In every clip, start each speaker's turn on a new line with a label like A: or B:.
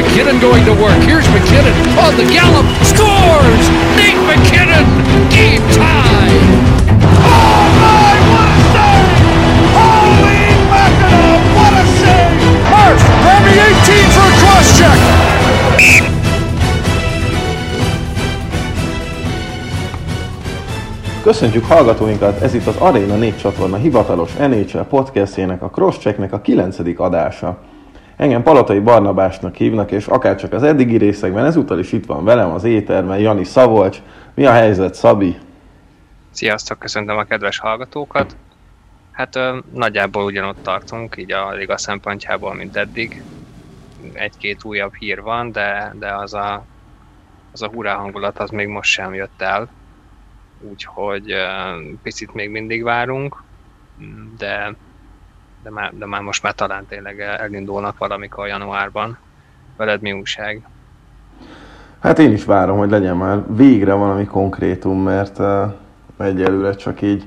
A: McKinnon going to work. Here's McKinnon on the gallop. Scores! Nate McKinnon! Game tie!
B: Oh my, what a save! Holy mackerel, what a save!
A: Murph, Remy 18 for a cross check.
C: Köszöntjük hallgatóinkat, ez itt az Arena 4 csatorna hivatalos NHL podcastjének, a Crosschecknek a 9. adása. Engem Palatai Barnabásnak hívnak, és akárcsak az eddigi részekben, ezúttal is itt van velem az éterben Jani Szabolcs. Mi a helyzet, Szabi?
D: Sziasztok, köszöntöm a kedves hallgatókat. Hát ö, nagyjából ugyanott tartunk, így a liga szempontjából, mint eddig. Egy-két újabb hír van, de, de az a, az a hurrá hangulat az még most sem jött el. Úgyhogy ö, picit még mindig várunk, de, de, már, de már most már talán tényleg elindulnak valamikor januárban. Veled mi újság?
C: Hát én is várom, hogy legyen már végre valami konkrétum, mert uh, egyelőre csak így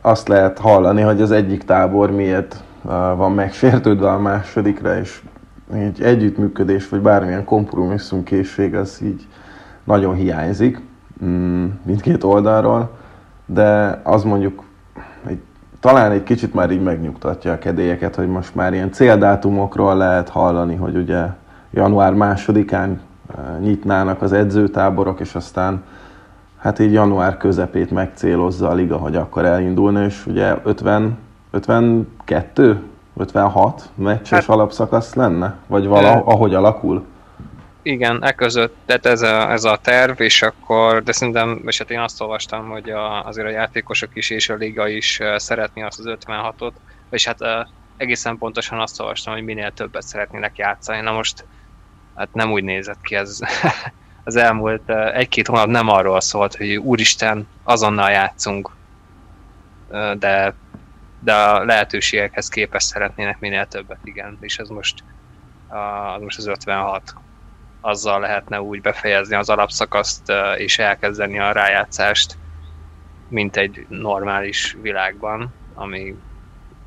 C: azt lehet hallani, hogy az egyik tábor miért uh, van megsértődve a másodikra, és így együttműködés, vagy bármilyen kompromisszum készség, az így nagyon hiányzik mm, mindkét oldalról, de az mondjuk egy, talán egy kicsit már így megnyugtatja a kedélyeket, hogy most már ilyen céldátumokról lehet hallani, hogy ugye január másodikán nyitnának az edzőtáborok, és aztán hát így január közepét megcélozza a liga, hogy akkor elindulna, és ugye 50, 52, 56 meccses hát, alapszakasz lenne? Vagy vala, ahogy alakul?
D: Igen, e között, tehát ez a, ez a terv, és akkor, de szerintem, és hát én azt olvastam, hogy a, azért a játékosok is és a liga is szeretné azt az 56-ot, és hát egészen pontosan azt olvastam, hogy minél többet szeretnének játszani. Na most hát nem úgy nézett ki ez. Az elmúlt egy-két hónap nem arról szólt, hogy úristen, azonnal játszunk, de, de a lehetőségekhez képest szeretnének minél többet, igen, és ez most, az most az 56 azzal lehetne úgy befejezni az alapszakaszt és elkezdeni a rájátszást, mint egy normális világban, ami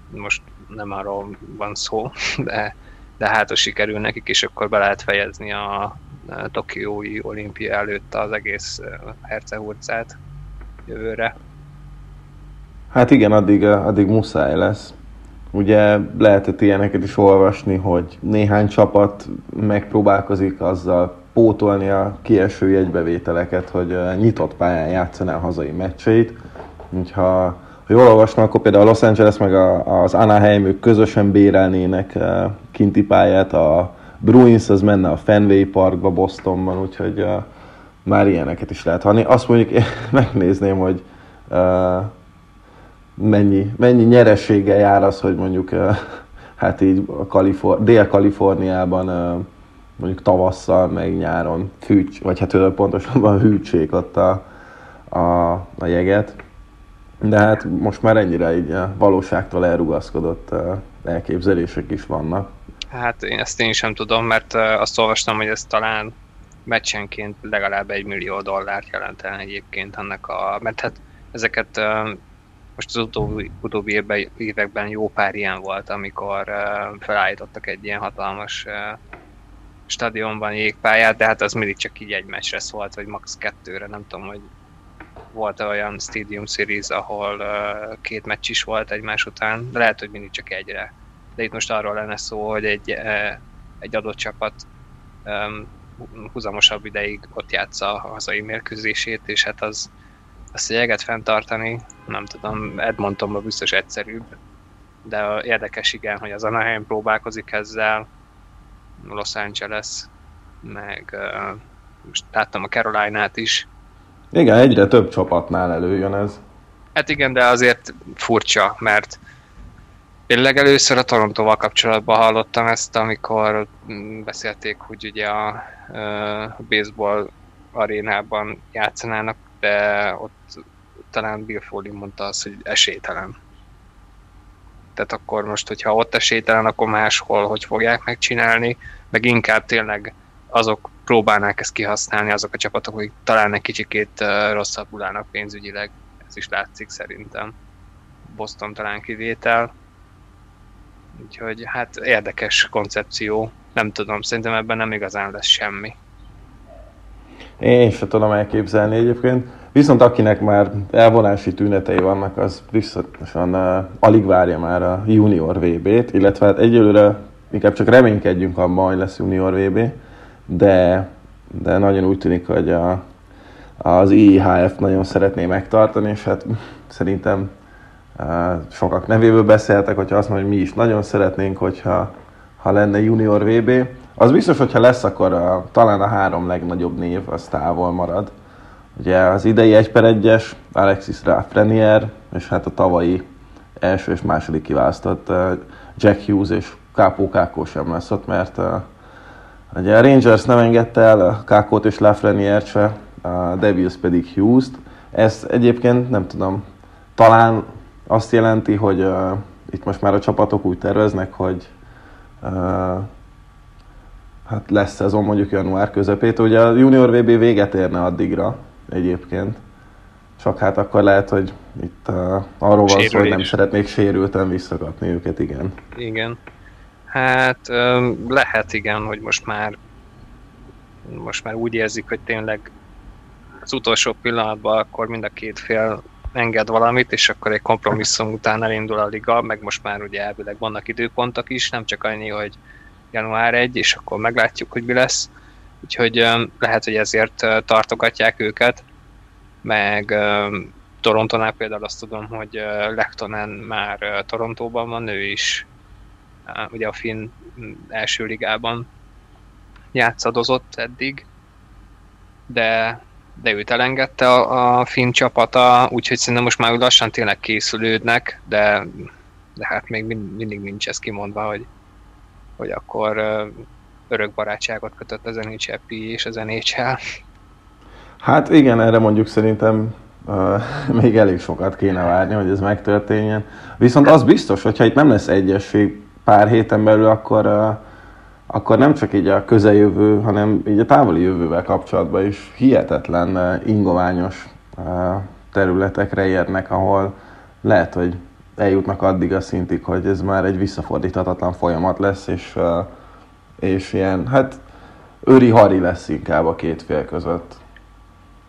D: most nem arról van szó, de de hát ha sikerül nekik, és akkor be lehet fejezni a Tokiói olimpia előtt az egész hercehurcát jövőre.
C: Hát igen, addig, addig muszáj lesz. Ugye lehetett ilyeneket is olvasni, hogy néhány csapat megpróbálkozik azzal pótolni a kieső jegybevételeket, hogy nyitott pályán játszaná a hazai meccseit. Úgyha ha jól olvastam, akkor például a Los Angeles meg a, az Anaheim ők közösen bérelnének kinti pályát, a Bruins az menne a Fenway Parkba Bostonban, úgyhogy már ilyeneket is lehet hallani. Azt mondjuk én megnézném, hogy mennyi, mennyi nyerességgel jár az, hogy mondjuk hát így a Kalifor- Dél-Kaliforniában mondjuk tavasszal, meg nyáron fűts, vagy hát pontosabban hűtsék ott a, a, a jeget de hát most már ennyire így a valóságtól elrugaszkodott elképzelések is vannak.
D: Hát én ezt én sem tudom, mert azt olvastam, hogy ez talán meccsenként legalább egy millió dollárt jelentene egyébként annak a... Mert hát ezeket most az utóbbi, utóbbi évben, években jó pár ilyen volt, amikor felállítottak egy ilyen hatalmas stadionban jégpályát, de hát az mindig csak így egy meccsre szólt, vagy max. kettőre, nem tudom, hogy volt olyan Stadium Series, ahol uh, két meccs is volt egymás után, de lehet, hogy mindig csak egyre. De itt most arról lenne szó, hogy egy, uh, egy adott csapat um, húzamosabb ideig ott játsza a hazai mérkőzését, és hát az a jeget fenntartani, nem tudom, Edmontonban biztos egyszerűbb, de érdekes igen, hogy az Anaheim próbálkozik ezzel, Los Angeles, meg uh, most láttam a Caroline-át is,
C: igen, egyre több csapatnál előjön ez.
D: Hát igen, de azért furcsa, mert én legelőször a Torontóval kapcsolatban hallottam ezt, amikor beszélték, hogy ugye a, a baseball arénában játszanának, de ott talán Bill Foley mondta azt, hogy esélytelen. Tehát akkor most, hogyha ott esélytelen, akkor máshol hogy fogják megcsinálni, meg inkább tényleg azok próbálnák ezt kihasználni, azok a csapatok, akik talán egy kicsikét rosszabbul állnak pénzügyileg, ez is látszik szerintem. Boston talán kivétel. Úgyhogy hát érdekes koncepció. Nem tudom, szerintem ebben nem igazán lesz semmi.
C: Én sem tudom elképzelni egyébként. Viszont akinek már elvonási tünetei vannak, az biztosan uh, alig várja már a junior VB-t, illetve hát egyelőre inkább csak reménykedjünk abban, hogy lesz junior VB, de, de nagyon úgy tűnik, hogy a, az IIHF nagyon szeretné megtartani, és hát szerintem uh, sokak nevéből beszéltek, hogyha azt mondja, hogy mi is nagyon szeretnénk, hogyha ha lenne junior VB. Az biztos, hogyha lesz, akkor a, talán a három legnagyobb név az távol marad. Ugye az idei 1 per 1-es, Alexis Lafreniere, és hát a tavalyi első és második kiválasztott uh, Jack Hughes és Kápó Kákó sem lesz ott, mert uh, ugye a Rangers nem engedte el Kákót és Lafreniere se, a Devils pedig Hughes-t. Ez egyébként nem tudom, talán azt jelenti, hogy uh, itt most már a csapatok úgy terveznek, hogy uh, hát lesz szezon mondjuk január közepét. Ugye a Junior VB véget érne addigra egyébként. Csak hát akkor lehet, hogy itt uh, arról van szó, hogy nem szeretnék sérülten visszakapni őket, igen.
D: Igen. Hát lehet igen, hogy most már most már úgy érzik, hogy tényleg az utolsó pillanatban akkor mind a két fél enged valamit, és akkor egy kompromisszum után elindul a liga, meg most már ugye elvileg vannak időpontok is, nem csak annyi, hogy január 1, és akkor meglátjuk, hogy mi lesz. Úgyhogy lehet, hogy ezért tartogatják őket, meg Torontonál például azt tudom, hogy Lektonen már Torontóban van, ő is ugye a finn első ligában játszadozott eddig, de, de őt elengedte a, a finn csapata, úgyhogy szerintem most már lassan tényleg készülődnek, de, de hát még mindig nincs ez kimondva, hogy, hogy akkor örök barátságot kötött az NHL és az NHL.
C: Hát igen, erre mondjuk szerintem még elég sokat kéne várni, hogy ez megtörténjen. Viszont az biztos, hogyha itt nem lesz egyesség pár héten belül, akkor, akkor nem csak így a közeljövő, hanem így a távoli jövővel kapcsolatban is hihetetlen ingoványos uh, területekre érnek, ahol lehet, hogy eljutnak addig a szintig, hogy ez már egy visszafordíthatatlan folyamat lesz, és, és ilyen, hát őri hari lesz inkább a két fél között.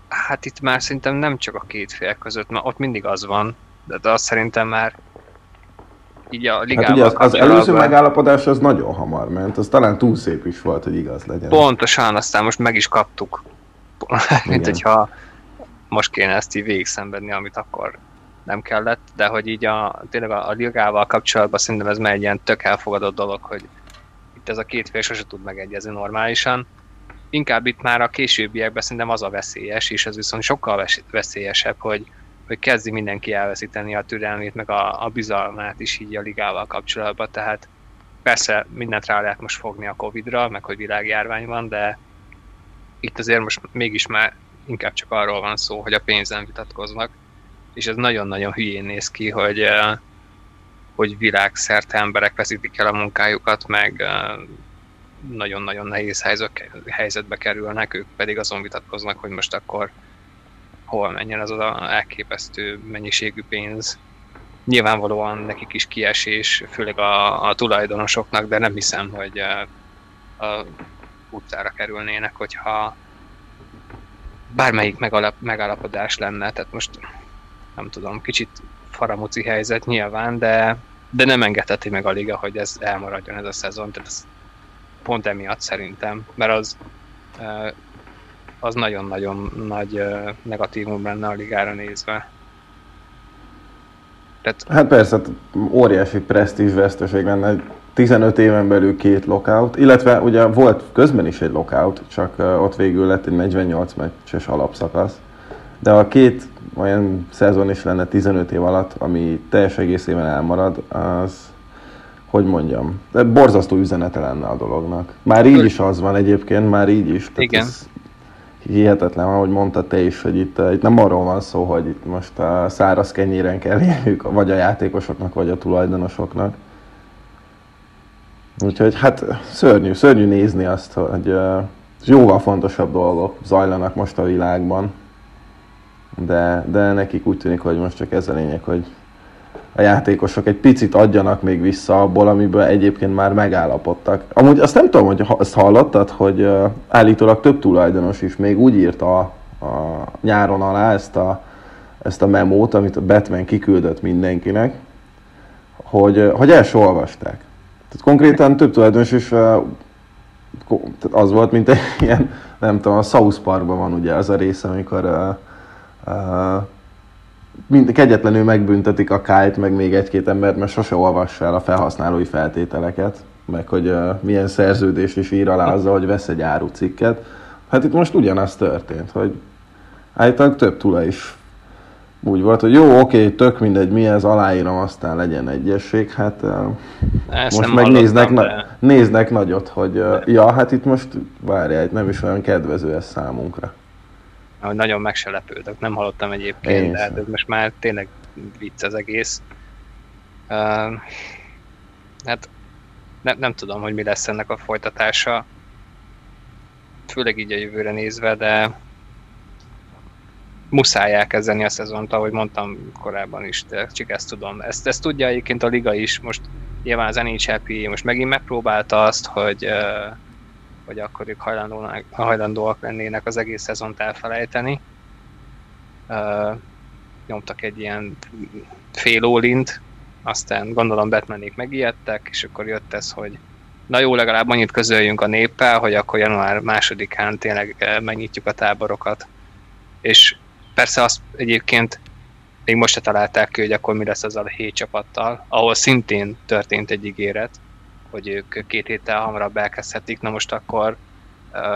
D: Hát itt már szerintem nem csak a két fél között, mert ott mindig az van, de, azt szerintem már így a ligával hát ugye
C: az, az előző megállapodás az nagyon hamar ment, az talán túl szép is volt, hogy igaz legyen.
D: Pontosan, aztán most meg is kaptuk. Mint hogyha most kéne ezt így végig szenvedni, amit akkor nem kellett, de hogy így a, tényleg a, a ligával kapcsolatban szerintem ez már egy ilyen tök elfogadott dolog, hogy itt ez a két fél sose tud megegyezni normálisan. Inkább itt már a későbbiekben szerintem az a veszélyes, és ez viszont sokkal veszélyesebb, hogy, hogy kezdi mindenki elveszíteni a türelmét, meg a, a bizalmát is így a ligával kapcsolatban, tehát persze mindent rá lehet most fogni a Covid-ra, meg hogy világjárvány van, de itt azért most mégis már inkább csak arról van szó, hogy a pénzen vitatkoznak, és ez nagyon-nagyon hülyén néz ki, hogy, eh, hogy világszerte emberek veszítik el a munkájukat, meg eh, nagyon-nagyon nehéz helyzetbe kerülnek, ők pedig azon vitatkoznak, hogy most akkor hol menjen az az elképesztő mennyiségű pénz. Nyilvánvalóan nekik is kiesés, főleg a, a tulajdonosoknak, de nem hiszem, hogy eh, a utcára kerülnének, hogyha bármelyik megalap, megállapodás lenne. Tehát most nem tudom, kicsit faramuci helyzet nyilván, de, de nem engedheti meg a liga, hogy ez elmaradjon ez a szezon, tehát ez pont emiatt szerintem, mert az az nagyon-nagyon nagy negatívum lenne a ligára nézve.
C: Tehát... Hát persze, óriási presztízs veszteség lenne, 15 éven belül két lockout, illetve ugye volt közben is egy lockout, csak ott végül lett egy 48 meccses alapszakasz. De a két olyan szezon is lenne 15 év alatt, ami teljes egészében elmarad, az, hogy mondjam, de borzasztó üzenete lenne a dolognak. Már így is az van egyébként, már így is.
D: Tehát Igen.
C: hihetetlen, ahogy mondta te is, hogy itt, itt nem arról van szó, hogy itt most a száraz kenyéren kell élniük, vagy a játékosoknak, vagy a tulajdonosoknak. Úgyhogy hát szörnyű, szörnyű nézni azt, hogy uh, jóval fontosabb dolgok zajlanak most a világban, de, de nekik úgy tűnik, hogy most csak ez a lényeg, hogy a játékosok egy picit adjanak még vissza abból, amiből egyébként már megállapodtak. Amúgy azt nem tudom, hogy ezt hallottad, hogy állítólag több tulajdonos is még úgy írta a, a nyáron alá ezt a, ezt a memót, amit a Batman kiküldött mindenkinek, hogy, hogy el se olvasták. Tehát konkrétan több tulajdonos is tehát az volt, mint egy ilyen, nem tudom, a South Parkban van ugye az a része, amikor uh, mind, kegyetlenül megbüntetik a kájt, meg még egy-két embert, mert sose olvassa el a felhasználói feltételeket, meg hogy uh, milyen szerződést is ír alá azzal, hogy vesz egy árucikket. Hát itt most ugyanaz történt, hogy állítólag több tulaj is úgy volt, hogy jó, oké, tök mindegy, mi ez, aláírom, aztán legyen egyesség. Hát Ezt most meg néznek, na- néznek nagyot, hogy ja, hát itt most várjál, nem is olyan kedvező ez számunkra.
D: Ahogy nagyon meg se lepődök, nem hallottam egyébként, Én de hát ez most már tényleg vicc az egész. Uh, hát ne, nem tudom, hogy mi lesz ennek a folytatása, főleg így a jövőre nézve, de muszáj elkezdeni a szezont, ahogy mondtam korábban is, de csak ezt tudom. Ezt, ezt tudja egyébként a liga is, most nyilván az NHLP most megint megpróbálta azt, hogy, hogy akkor ők hajlandóak, hajlandóak lennének az egész szezont elfelejteni. Nyomtak egy ilyen fél ólint, aztán gondolom Batmanék megijedtek, és akkor jött ez, hogy na jó, legalább annyit közöljünk a néppel, hogy akkor január másodikán tényleg megnyitjuk a táborokat. És Persze azt egyébként még most se találták ki, hogy akkor mi lesz az a hét csapattal, ahol szintén történt egy ígéret, hogy ők két héttel hamarabb elkezdhetik, na most akkor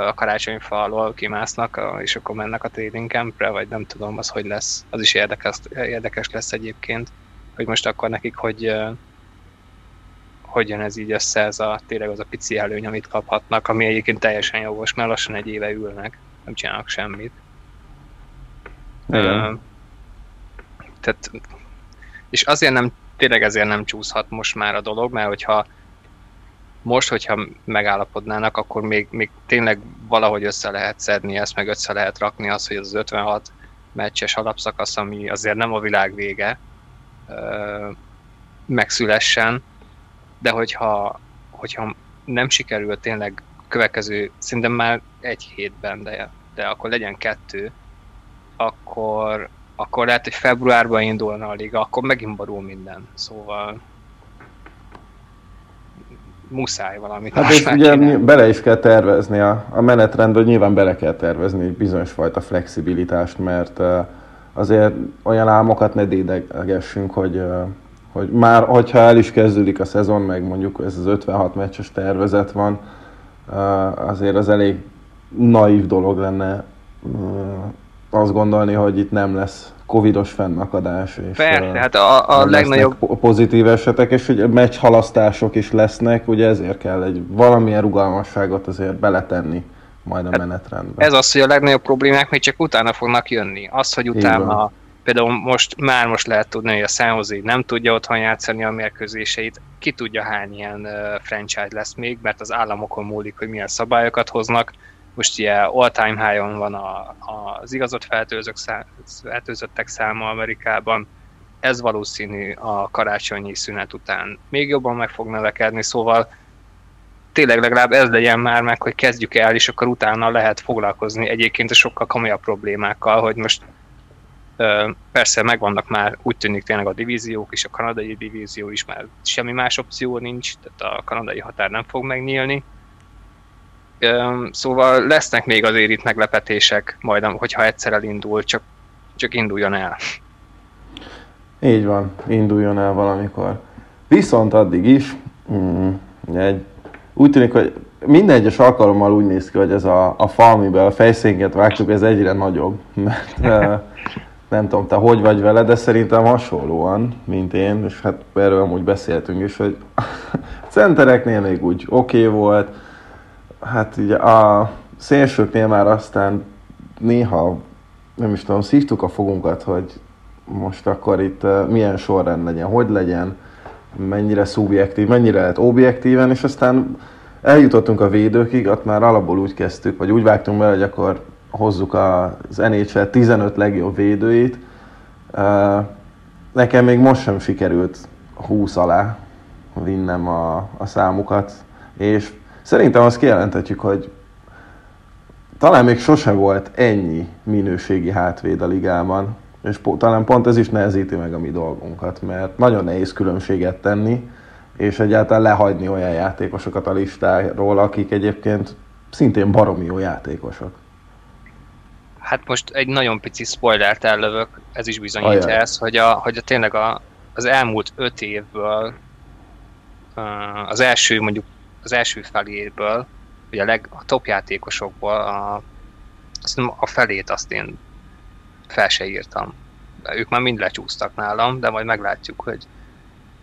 D: a karácsonyfa alól kimásznak, és akkor mennek a trading campre, vagy nem tudom, az hogy lesz. Az is érdekes, érdekes lesz egyébként, hogy most akkor nekik, hogy hogy jön ez így össze, ez a, tényleg az a pici előny, amit kaphatnak, ami egyébként teljesen jogos, mert lassan egy éve ülnek, nem csinálnak semmit. Igen. tehát, és azért nem, tényleg ezért nem csúszhat most már a dolog, mert hogyha most, hogyha megállapodnának, akkor még, még tényleg valahogy össze lehet szedni ezt, meg össze lehet rakni azt, hogy az 56 meccses alapszakasz, ami azért nem a világ vége, megszülessen, de hogyha, hogyha nem sikerül tényleg következő, szerintem már egy hétben, de, de akkor legyen kettő, akkor, akkor lehet, hogy februárban indulna a liga, akkor megint borul minden. Szóval muszáj valamit.
C: Hát és ugye kéne. bele is kell tervezni a, a menetrendben, nyilván bele kell tervezni bizonyos fajta flexibilitást, mert uh, azért olyan álmokat ne dédegessünk, hogy, uh, hogy már, hogyha el is kezdődik a szezon, meg mondjuk ez az 56 meccses tervezet van, uh, azért az elég naív dolog lenne azt gondolni, hogy itt nem lesz covidos fennakadás. És
D: Persze, hát a, a legnagyobb...
C: pozitív esetek, és hogy meccs halasztások is lesznek, ugye ezért kell egy valamilyen rugalmasságot azért beletenni majd a hát menetrendbe.
D: Ez az, hogy a legnagyobb problémák még csak utána fognak jönni. Az, hogy utána például most, már most lehet tudni, hogy a San nem tudja otthon játszani a mérkőzéseit, ki tudja hány ilyen uh, franchise lesz még, mert az államokon múlik, hogy milyen szabályokat hoznak, most ugye all-time high-on van a, a, az igazott fertőzöttek száma Amerikában, ez valószínű a karácsonyi szünet után még jobban meg fog növekedni, szóval tényleg legalább ez legyen már meg, hogy kezdjük el, és akkor utána lehet foglalkozni egyébként a sokkal komolyabb problémákkal, hogy most persze megvannak már, úgy tűnik tényleg a divíziók és a kanadai divízió is, már semmi más opció nincs, tehát a kanadai határ nem fog megnyílni, Szóval lesznek még azért itt meglepetések, majd, hogyha egyszer elindul, csak, csak induljon el.
C: Így van, induljon el valamikor. Viszont addig is, mm, egy, úgy tűnik, hogy minden egyes alkalommal úgy néz ki, hogy ez a, a fal, amiben a fejszénket vágtuk, ez egyre nagyobb. Mert nem tudom, te hogy vagy vele, de szerintem hasonlóan, mint én, és hát erről amúgy beszéltünk is, hogy a centereknél még úgy oké okay volt, hát ugye a szélsőknél már aztán néha, nem is tudom, szívtuk a fogunkat, hogy most akkor itt milyen sorrend legyen, hogy legyen, mennyire szubjektív, mennyire lehet objektíven, és aztán eljutottunk a védőkig, ott már alapból úgy kezdtük, vagy úgy vágtunk be, hogy akkor hozzuk az NHL 15 legjobb védőit. nekem még most sem sikerült 20 alá vinnem a, a számukat, és szerintem azt kijelenthetjük, hogy talán még sose volt ennyi minőségi hátvéd a ligában, és po- talán pont ez is nehezíti meg a mi dolgunkat, mert nagyon nehéz különbséget tenni, és egyáltalán lehagyni olyan játékosokat a listáról, akik egyébként szintén baromi jó játékosok.
D: Hát most egy nagyon pici spoilert ellövök, ez is bizonyítja Ajaj. ezt, hogy, a, hogy a, tényleg a, az elmúlt öt évből, az első mondjuk az első feléből, hogy a, leg, a top játékosokból a, a felét azt én fel se írtam. Ők már mind lecsúsztak nálam, de majd meglátjuk, hogy,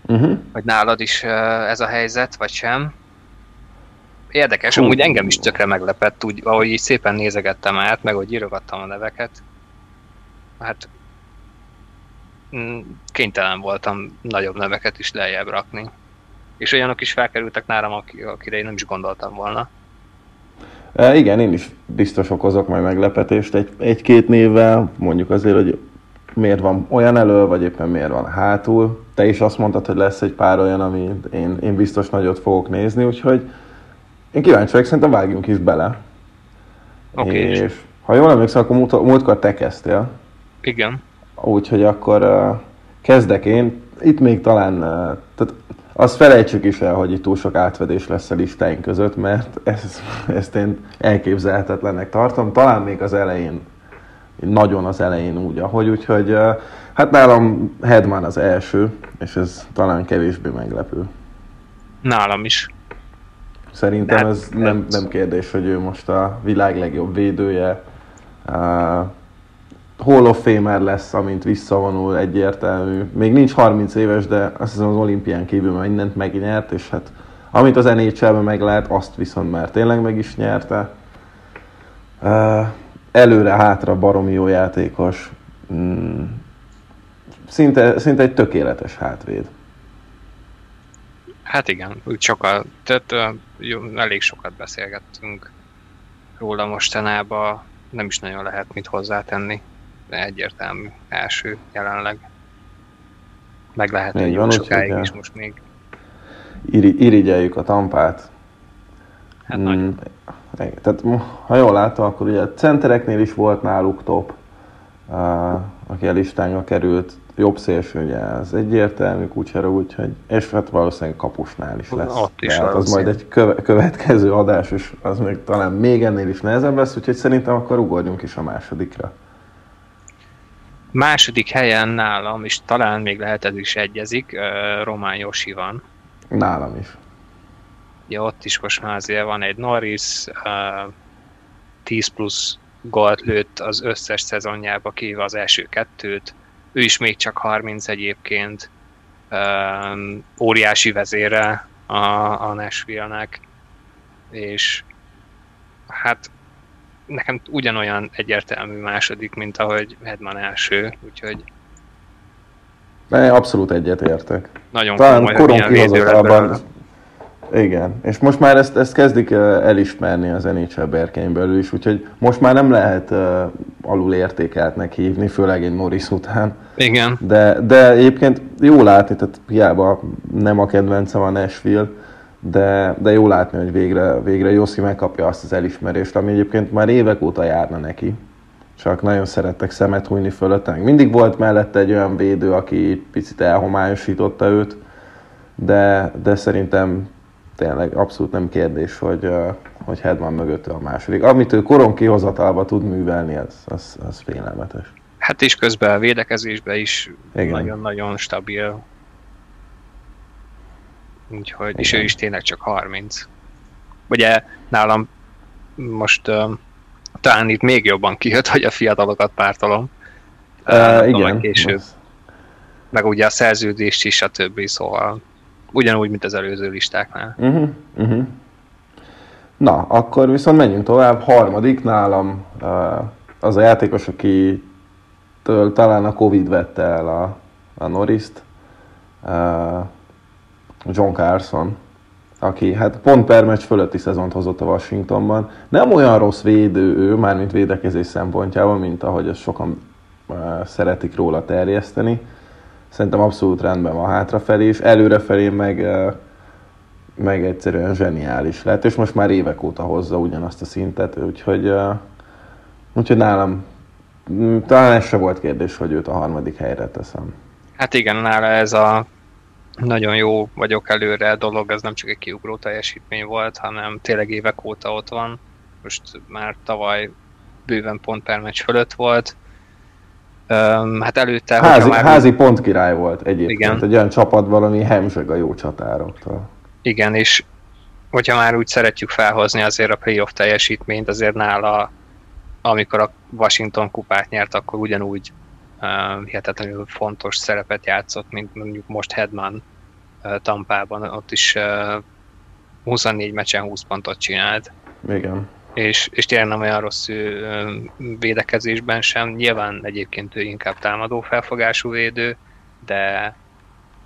D: uh-huh. hogy nálad is ez a helyzet, vagy sem. Érdekes, amúgy engem is tökre meglepett, úgy, ahogy így szépen nézegettem át, meg hogy írogattam a neveket. Hát mm, kénytelen voltam nagyobb neveket is lejjebb rakni. És olyanok is felkerültek nálam, akire én nem is gondoltam volna.
C: E, igen, én is biztos okozok majd meglepetést egy, egy-két névvel, mondjuk azért, hogy miért van olyan elő, vagy éppen miért van hátul. Te is azt mondtad, hogy lesz egy pár olyan, ami én, én biztos nagyot fogok nézni, úgyhogy én kíváncsi vagyok, szerintem vágjunk is bele.
D: Okay,
C: és, és ha jól emlékszem, akkor múlt, múltkor te kezdtél.
D: Igen.
C: Úgyhogy akkor uh, kezdek én. Itt még talán, uh, tehát azt felejtsük is el, hogy itt túl sok átvedés lesz a listáink között, mert ez, ezt én elképzelhetetlennek tartom. Talán még az elején, nagyon az elején úgy, ahogy, úgyhogy hát nálam Hedman az első, és ez talán kevésbé meglepő.
D: Nálam is.
C: Szerintem ez nem, nem kérdés, hogy ő most a világ legjobb védője. Hall of Famer lesz, amint visszavonul, egyértelmű. Még nincs 30 éves, de azt hiszem az olimpián kívül már mindent megnyert, és hát amit az nhl meg lehet, azt viszont már tényleg meg is nyerte. Előre-hátra baromi jó játékos. Mm, szinte, szinte egy tökéletes hátvéd.
D: Hát igen, úgy sokkal, tehát jó, elég sokat beszélgettünk róla mostanában, nem is nagyon lehet mit hozzátenni, egyértelmű első jelenleg. Meg lehet, hogy jó sokáig is most még.
C: Iri, irigyeljük a tampát.
D: Hát mm,
C: Tehát ha jól látom, akkor ugye a centereknél is volt náluk top, uh, aki a listánkra került jobb szélső, ugye ez egyértelmű kucsera, úgyhogy, és hát valószínűleg kapusnál is lesz.
D: Ott is
C: Tehát az majd egy köve, következő adás, és az még talán még ennél is nehezebb lesz, úgyhogy szerintem akkor ugorjunk is a másodikra.
D: Második helyen nálam, és talán még lehet ez is egyezik, Román Josi van.
C: Nálam is.
D: Ja, ott is most már azért van egy Norris, 10 plusz gólt lőtt az összes szezonjába, kivéve az első kettőt, ő is még csak 30 egyébként, óriási vezére a, a Nashville-nek, és hát nekem ugyanolyan egyértelmű második, mint ahogy Hedman első, úgyhogy
C: Ne, abszolút egyetértek.
D: Nagyon Talán komoly,
C: korom igen, és most már ezt, ezt kezdik elismerni az NHL berkein belül is, úgyhogy most már nem lehet uh, alul értékeltnek hívni, főleg egy Norris után.
D: Igen.
C: De, de egyébként jó látni, tehát hiába nem a kedvencem a Nashville, de, de jó látni, hogy végre, végre Jossi megkapja azt az elismerést, ami egyébként már évek óta járna neki. Csak nagyon szerettek szemet hújni fölötte. Mindig volt mellette egy olyan védő, aki picit elhomályosította őt, de, de szerintem tényleg abszolút nem kérdés, hogy, hogy Hedman mögött a második. Amit ő koron kihozatalba tud művelni, az, az, az félelmetes.
D: Hát és közben a védekezésben is nagyon-nagyon stabil. Úgyhogy, és ő is tényleg csak 30. Ugye nálam most uh, talán itt még jobban kijött, hogy a fiatalokat pártolom.
C: Uh, igen.
D: Később. Meg ugye a szerződést is, a többi, szóval ugyanúgy, mint az előző listáknál.
C: Uh-huh, uh-huh. Na, akkor viszont menjünk tovább. Harmadik nálam uh, az a játékos, aki talán a Covid vette el a, a Norris-t, uh, John Carson, aki hát pont per meccs fölötti szezont hozott a Washingtonban. Nem olyan rossz védő ő, mármint védekezés szempontjából, mint ahogy ezt sokan uh, szeretik róla terjeszteni szerintem abszolút rendben van hátrafelé, és előrefelé meg, meg egyszerűen zseniális lett, és most már évek óta hozza ugyanazt a szintet, úgyhogy, úgyhogy nálam mm, talán ez se volt kérdés, hogy őt a harmadik helyre teszem.
D: Hát igen, nála ez a nagyon jó vagyok előre dolog, ez nem csak egy kiugró teljesítmény volt, hanem tényleg évek óta ott van. Most már tavaly bőven pont per meccs fölött volt. Um, hát előtte...
C: Házi, már... házi pont király volt egyébként. Igen. Egy olyan csapat valami hemzseg a jó csatároktól.
D: Igen, és hogyha már úgy szeretjük felhozni azért a playoff teljesítményt, azért nála, amikor a Washington kupát nyert, akkor ugyanúgy uh, hihetetlenül fontos szerepet játszott, mint mondjuk most Hedman uh, Tampában, ott is uh, 24 meccsen 20 pontot csinált.
C: Igen.
D: És, és tényleg nem olyan rossz védekezésben sem. Nyilván egyébként ő inkább támadó felfogású védő, de,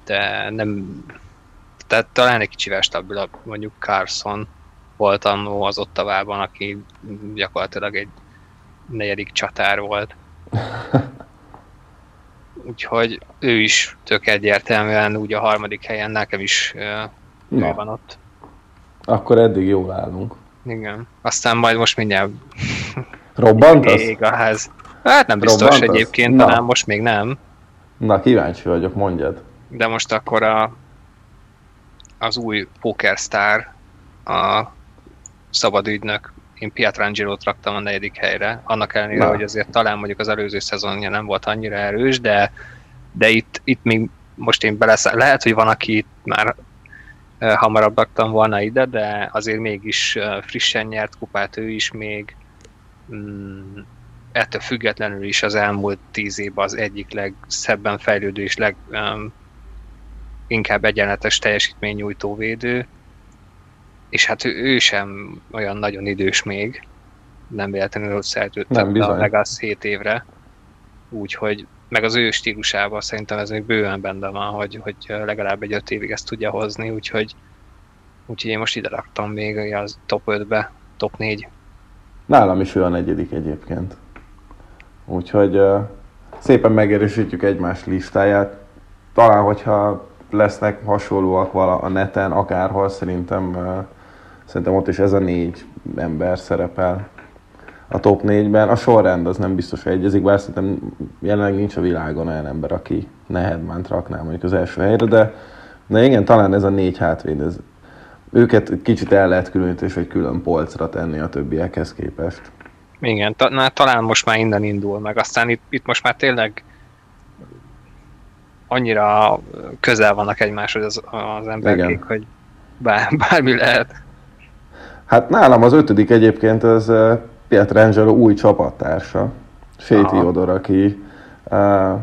D: de nem, tehát talán egy kicsivel stabilabb, mondjuk Carson volt annó az Ottavában, aki gyakorlatilag egy negyedik csatár volt. Úgyhogy ő is tök egyértelműen úgy a harmadik helyen nekem is uh, van ott.
C: Akkor eddig jól állunk.
D: Igen. Aztán majd most mindjárt
C: Robbant az?
D: Ég a ház. Hát nem biztos Robbant egyébként, Na. talán most még nem.
C: Na, kíváncsi vagyok, mondjad.
D: De most akkor a, az új Pokerstar, a szabad ügynök én Pietrangelo-t raktam a negyedik helyre, annak ellenére, Na. hogy azért talán mondjuk az előző szezonja nem volt annyira erős, de, de itt, itt még most én belesz, lehet, hogy van, aki itt már hamarabb raktam volna ide, de azért mégis frissen nyert kupát ő is még, mm, ettől függetlenül is az elmúlt tíz évben az egyik legszebben fejlődő és leg um, inkább egyenletes teljesítmény nyújtó védő, és hát ő, ő sem olyan nagyon idős még, nem véletlenül szerződtem a Vegas 7 évre, úgyhogy meg az ő stílusában szerintem ez még bőven benne van, hogy, hogy legalább egy 5 évig ezt tudja hozni, úgyhogy, úgyhogy én most ide raktam még az top 5-be, top 4.
C: Nálam is ő a negyedik egyébként. Úgyhogy uh, szépen megerősítjük egymás listáját. Talán, hogyha lesznek hasonlóak vala a neten, akárhol, szerintem uh, Szerintem ott is ez a négy ember szerepel a top négyben. A sorrend az nem biztos, hogy egyezik, bár szerintem jelenleg nincs a világon olyan ember, aki Nehedmánt rakná mondjuk az első helyre, de, de igen, talán ez a négy hátvéd, ez, őket kicsit el lehet különíteni, és egy külön polcra tenni a többiekhez képest.
D: Igen, ta, na, talán most már innen indul meg, aztán itt, itt most már tényleg annyira közel vannak egymáshoz az, az emberkék, hogy bár, bármi lehet.
C: Hát nálam az ötödik egyébként az uh, Pietrangelo új csapattársa, Séti Odor, aki uh,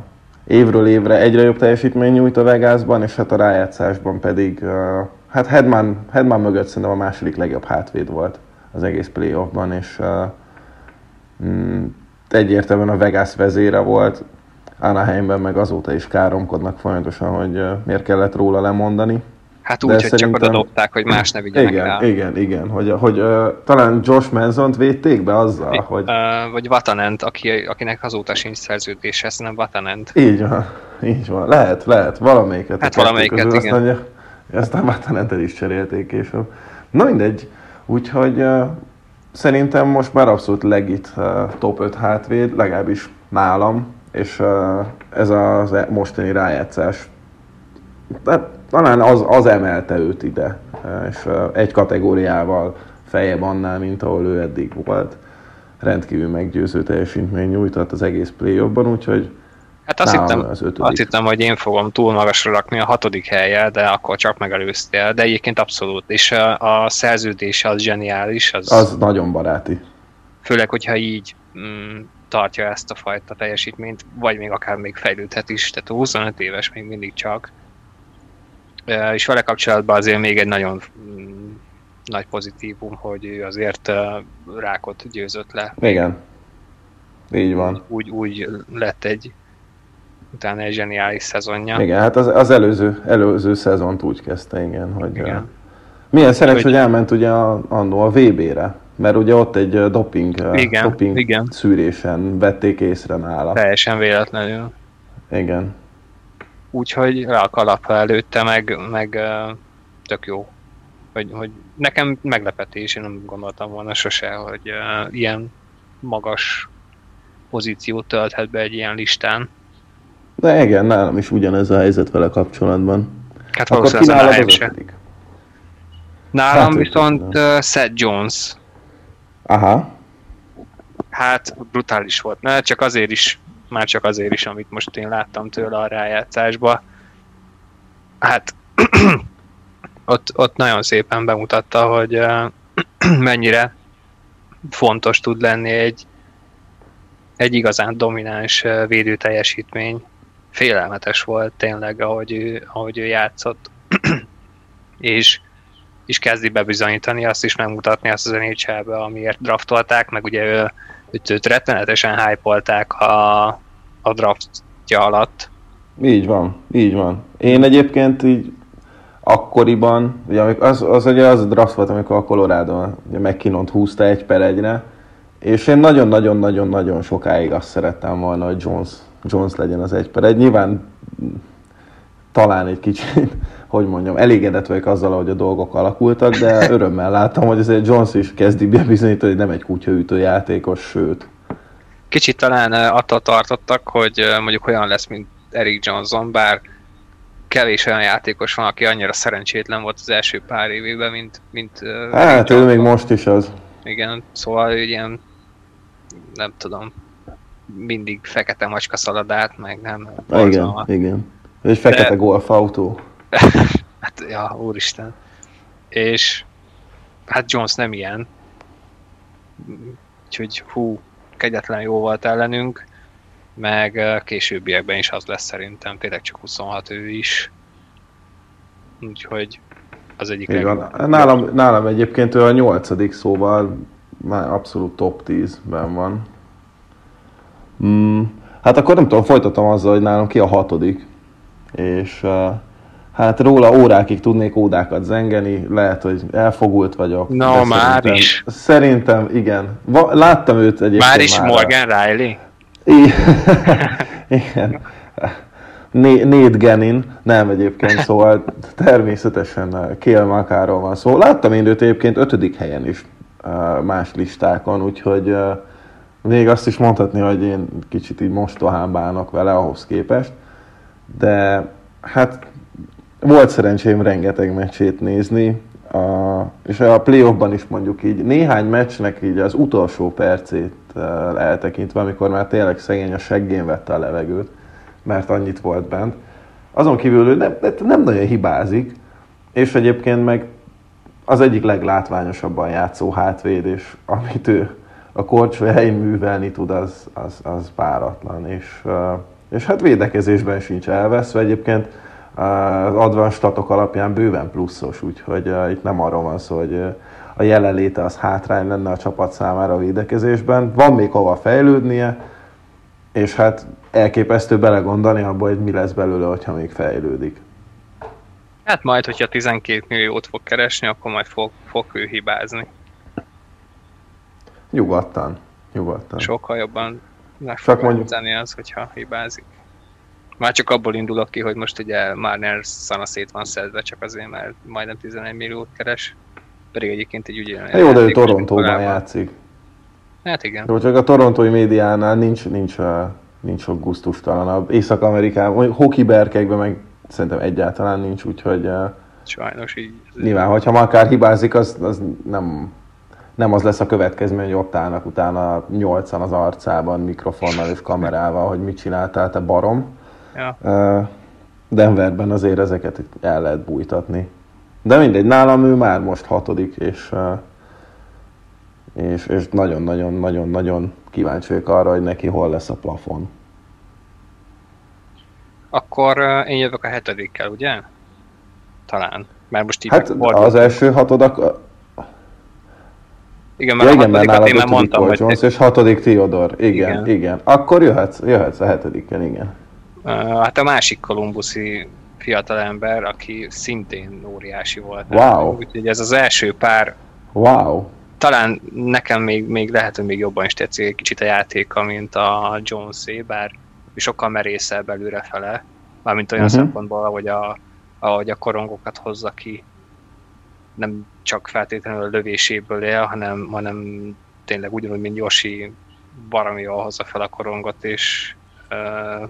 C: évről évre egyre jobb teljesítmény nyújt a Vegasban, és hát a rájátszásban pedig, uh, hát Hedman, Hedman mögött szerintem a második legjobb hátvéd volt az egész playoffban, és uh, mm, egyértelműen a Vegas vezére volt, Anaheimben meg azóta is káromkodnak folyamatosan, hogy uh, miért kellett róla lemondani.
D: Hát úgy, hogy szerintem... csak oda dobták, hogy más ne vigyenek
C: igen,
D: rá.
C: Igen, igen, hogy, hogy uh, talán Josh Manson-t védték be azzal, I, hogy...
D: Uh, vagy Vatanent, aki, akinek azóta sincs szerződése, ez nem Vatanent.
C: Így van, így van. Lehet, lehet, valamelyiket.
D: Hát valamelyiket, közül, igen. Aztán,
C: aztán Vatanentet is cserélték később. Na mindegy, úgyhogy uh, szerintem most már abszolút legit uh, top 5 hátvéd, legalábbis nálam, és uh, ez az e- mostani rájátszás tehát talán az, az emelte őt ide, és egy kategóriával fejebb annál, mint ahol ő eddig volt. Rendkívül meggyőző teljesítmény nyújtott az egész play úgyhogy
D: Hát azt hittem, az azt hittem, hogy én fogom túl magasra rakni a hatodik helye, de akkor csak megelőztél. De egyébként abszolút. És a, a szerződés az zseniális. Az,
C: az nagyon baráti.
D: Főleg, hogyha így mm, tartja ezt a fajta teljesítményt, vagy még akár még fejlődhet is. Tehát 25 éves még mindig csak és vele kapcsolatban azért még egy nagyon mm, nagy pozitívum, hogy ő azért rákot győzött le.
C: Igen. Így van.
D: Úgy, úgy lett egy utána egy zseniális szezonja.
C: Igen, hát az, az előző, előző szezont úgy kezdte, igen, hogy igen. milyen szerencsé, hogy, hogy elment ugye annó a VB-re, mert ugye ott egy doping, igen, doping igen. szűrésen vették észre nála.
D: Teljesen véletlenül.
C: Igen
D: úgyhogy le a kalap előtte, meg, meg tök jó. Hogy, hogy nekem meglepetés, én nem gondoltam volna sose, hogy uh, ilyen magas pozíciót tölthet be egy ilyen listán.
C: De igen, nálam is ugyanez a helyzet vele kapcsolatban.
D: Hát
C: Akkor
D: valószínűleg a
C: az
D: se.
C: ötödik.
D: Nálam
C: Hát,
D: viszont uh, Seth Jones,
C: Aha.
D: hát brutális volt. Ne, csak azért is, már csak azért is, amit most én láttam tőle a rájátszásba. Hát ott, ott nagyon szépen bemutatta, hogy mennyire fontos tud lenni egy, egy igazán domináns védő teljesítmény. Félelmetes volt tényleg, ahogy ő, ahogy ő játszott. és és kezdi bebizonyítani, azt is megmutatni azt az NHL-be, amiért draftolták, meg ugye ő, őt, őt rettenetesen hype a, a draftja alatt.
C: Így van, így van. Én egyébként így akkoriban, ugye az, az ugye az a draft volt, amikor a Colorado ugye McKinnont húzta egy per egyre, és én nagyon-nagyon-nagyon-nagyon sokáig azt szerettem volna, hogy Jones, Jones legyen az egy per egy. Nyilván talán egy kicsit, hogy mondjam, elégedett vagyok azzal, hogy a dolgok alakultak, de örömmel láttam, hogy azért Jones is kezdi bizonyítani, hogy nem egy kutyaütő játékos, sőt.
D: Kicsit talán ö, attól tartottak, hogy ö, mondjuk olyan lesz, mint Eric Johnson, bár kevés olyan játékos van, aki annyira szerencsétlen volt az első pár évében, mint, mint ö,
C: Hát ő még most is az.
D: Igen, szóval ő ilyen, nem tudom, mindig fekete macska szaladált, meg nem.
C: Igen, igen. Egy fekete
D: De-
C: golfautó.
D: Hát, ja, úristen. És hát Jones nem ilyen. Úgyhogy hú, kegyetlen jó volt ellenünk, meg későbbiekben is az lesz szerintem, tényleg csak 26 ő is. Úgyhogy az egyik legjobb.
C: Nálam, nálam egyébként ő a nyolcadik, szóval már abszolút top 10-ben van. Mm, hát akkor nem tudom, folytatom azzal, hogy nálam ki a hatodik. És uh, hát róla órákig tudnék ódákat zengeni, lehet, hogy elfogult vagyok.
D: No,
C: de
D: már
C: szerintem,
D: is.
C: Szerintem igen. Va- láttam őt egyébként
D: Már is
C: a-
D: Morgan Riley?
C: I- Igen. Né- Nate Genin, nem egyébként, szóval természetesen uh, Kiel Makáról van szó. Láttam én őt egyébként ötödik helyen is uh, más listákon, úgyhogy uh, még azt is mondhatni, hogy én kicsit így mostohán bánok vele ahhoz képest, de hát volt szerencsém rengeteg meccsét nézni, a, és a playoffban is mondjuk így néhány meccsnek így az utolsó percét eltekintve, amikor már tényleg szegény a seggén vette a levegőt, mert annyit volt bent. Azon kívül ő nem, nem nagyon hibázik, és egyébként meg az egyik leglátványosabban játszó hátvéd, és amit ő a korcsó helyén művelni tud, az, az, az páratlan. És, és hát védekezésben sincs elveszve. Egyébként az advanced statok alapján bőven pluszos, úgyhogy itt nem arról van szó, hogy a jelenléte az hátrány lenne a csapat számára a védekezésben. Van még hova fejlődnie, és hát elképesztő belegondolni abba, hogy mi lesz belőle, hogyha még fejlődik.
D: Hát majd, hogyha 12 milliót fog keresni, akkor majd fog, fog ő hibázni.
C: Nyugodtan. Nyugodtan.
D: Sokkal jobban meg
C: Csak mondjuk-
D: az, hogyha hibázik. Már csak abból indulok ki, hogy most ugye Marner szana szét van szedve, csak azért, mert majdnem 11 milliót keres. Pedig egyébként egy ugyanolyan
C: Hát jó, de ő Torontóban játszik.
D: Hát igen.
C: Jó, csak a torontói médiánál nincs, nincs, nincs sok gusztustalanabb. Észak-Amerikában, hokiberkekben meg szerintem egyáltalán nincs, úgyhogy
D: Sajnos így.
C: nyilván, hogyha ma akár hibázik, az, az nem, nem az lesz a következmény, hogy ott állnak utána nyolcan az arcában, mikrofonnal és kamerával, hogy mit csináltál, te barom.
D: Ja.
C: Denverben azért ezeket el lehet bújtatni. De mindegy, nálam ő már most hatodik, és és, és nagyon-nagyon-nagyon-nagyon kíváncsi vagyok arra, hogy neki hol lesz a plafon.
D: Akkor én jövök a hetedikkel, ugye? Talán. Mert most így
C: Hát az első hatodak,
D: Igen,
C: ja,
D: mert
C: igen,
D: a
C: mert nálad
D: én már mondtam, hogy
C: és hatodik Theodor. Igen,
D: Igen.
C: igen, igen. Akkor jöhetsz, jöhetsz a hetedikkel, igen.
D: Uh, hát a másik kolumbuszi fiatalember, aki szintén óriási volt.
C: Wow.
D: Úgyhogy ez az első pár,
C: Wow.
D: talán nekem még, még lehet, hogy még jobban is tetszik egy kicsit a játéka, mint a Jonesé, bár sokkal merészebb előrefele. Mármint olyan uh-huh. szempontból, ahogy a, ahogy a korongokat hozza ki. Nem csak feltétlenül a lövéséből él, hanem, hanem tényleg ugyanúgy, mint Yoshi baromi jól hozza fel a korongot, és ö,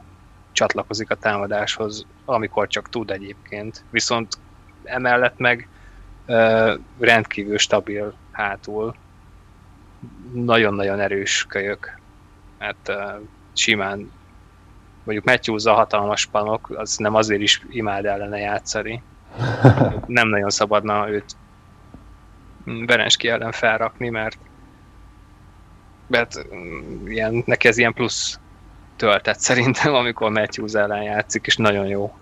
D: csatlakozik a támadáshoz, amikor csak tud egyébként. Viszont emellett meg ö, rendkívül stabil hátul. Nagyon-nagyon erős kölyök. Hát ö, simán mondjuk Matthews a hatalmas panok, az nem azért is imád ellene játszani. Nem nagyon szabadna őt Berenski ellen felrakni, mert mert mm, ilyen, neki ez ilyen plusz töltet szerintem, amikor Matthews ellen játszik, és nagyon jó.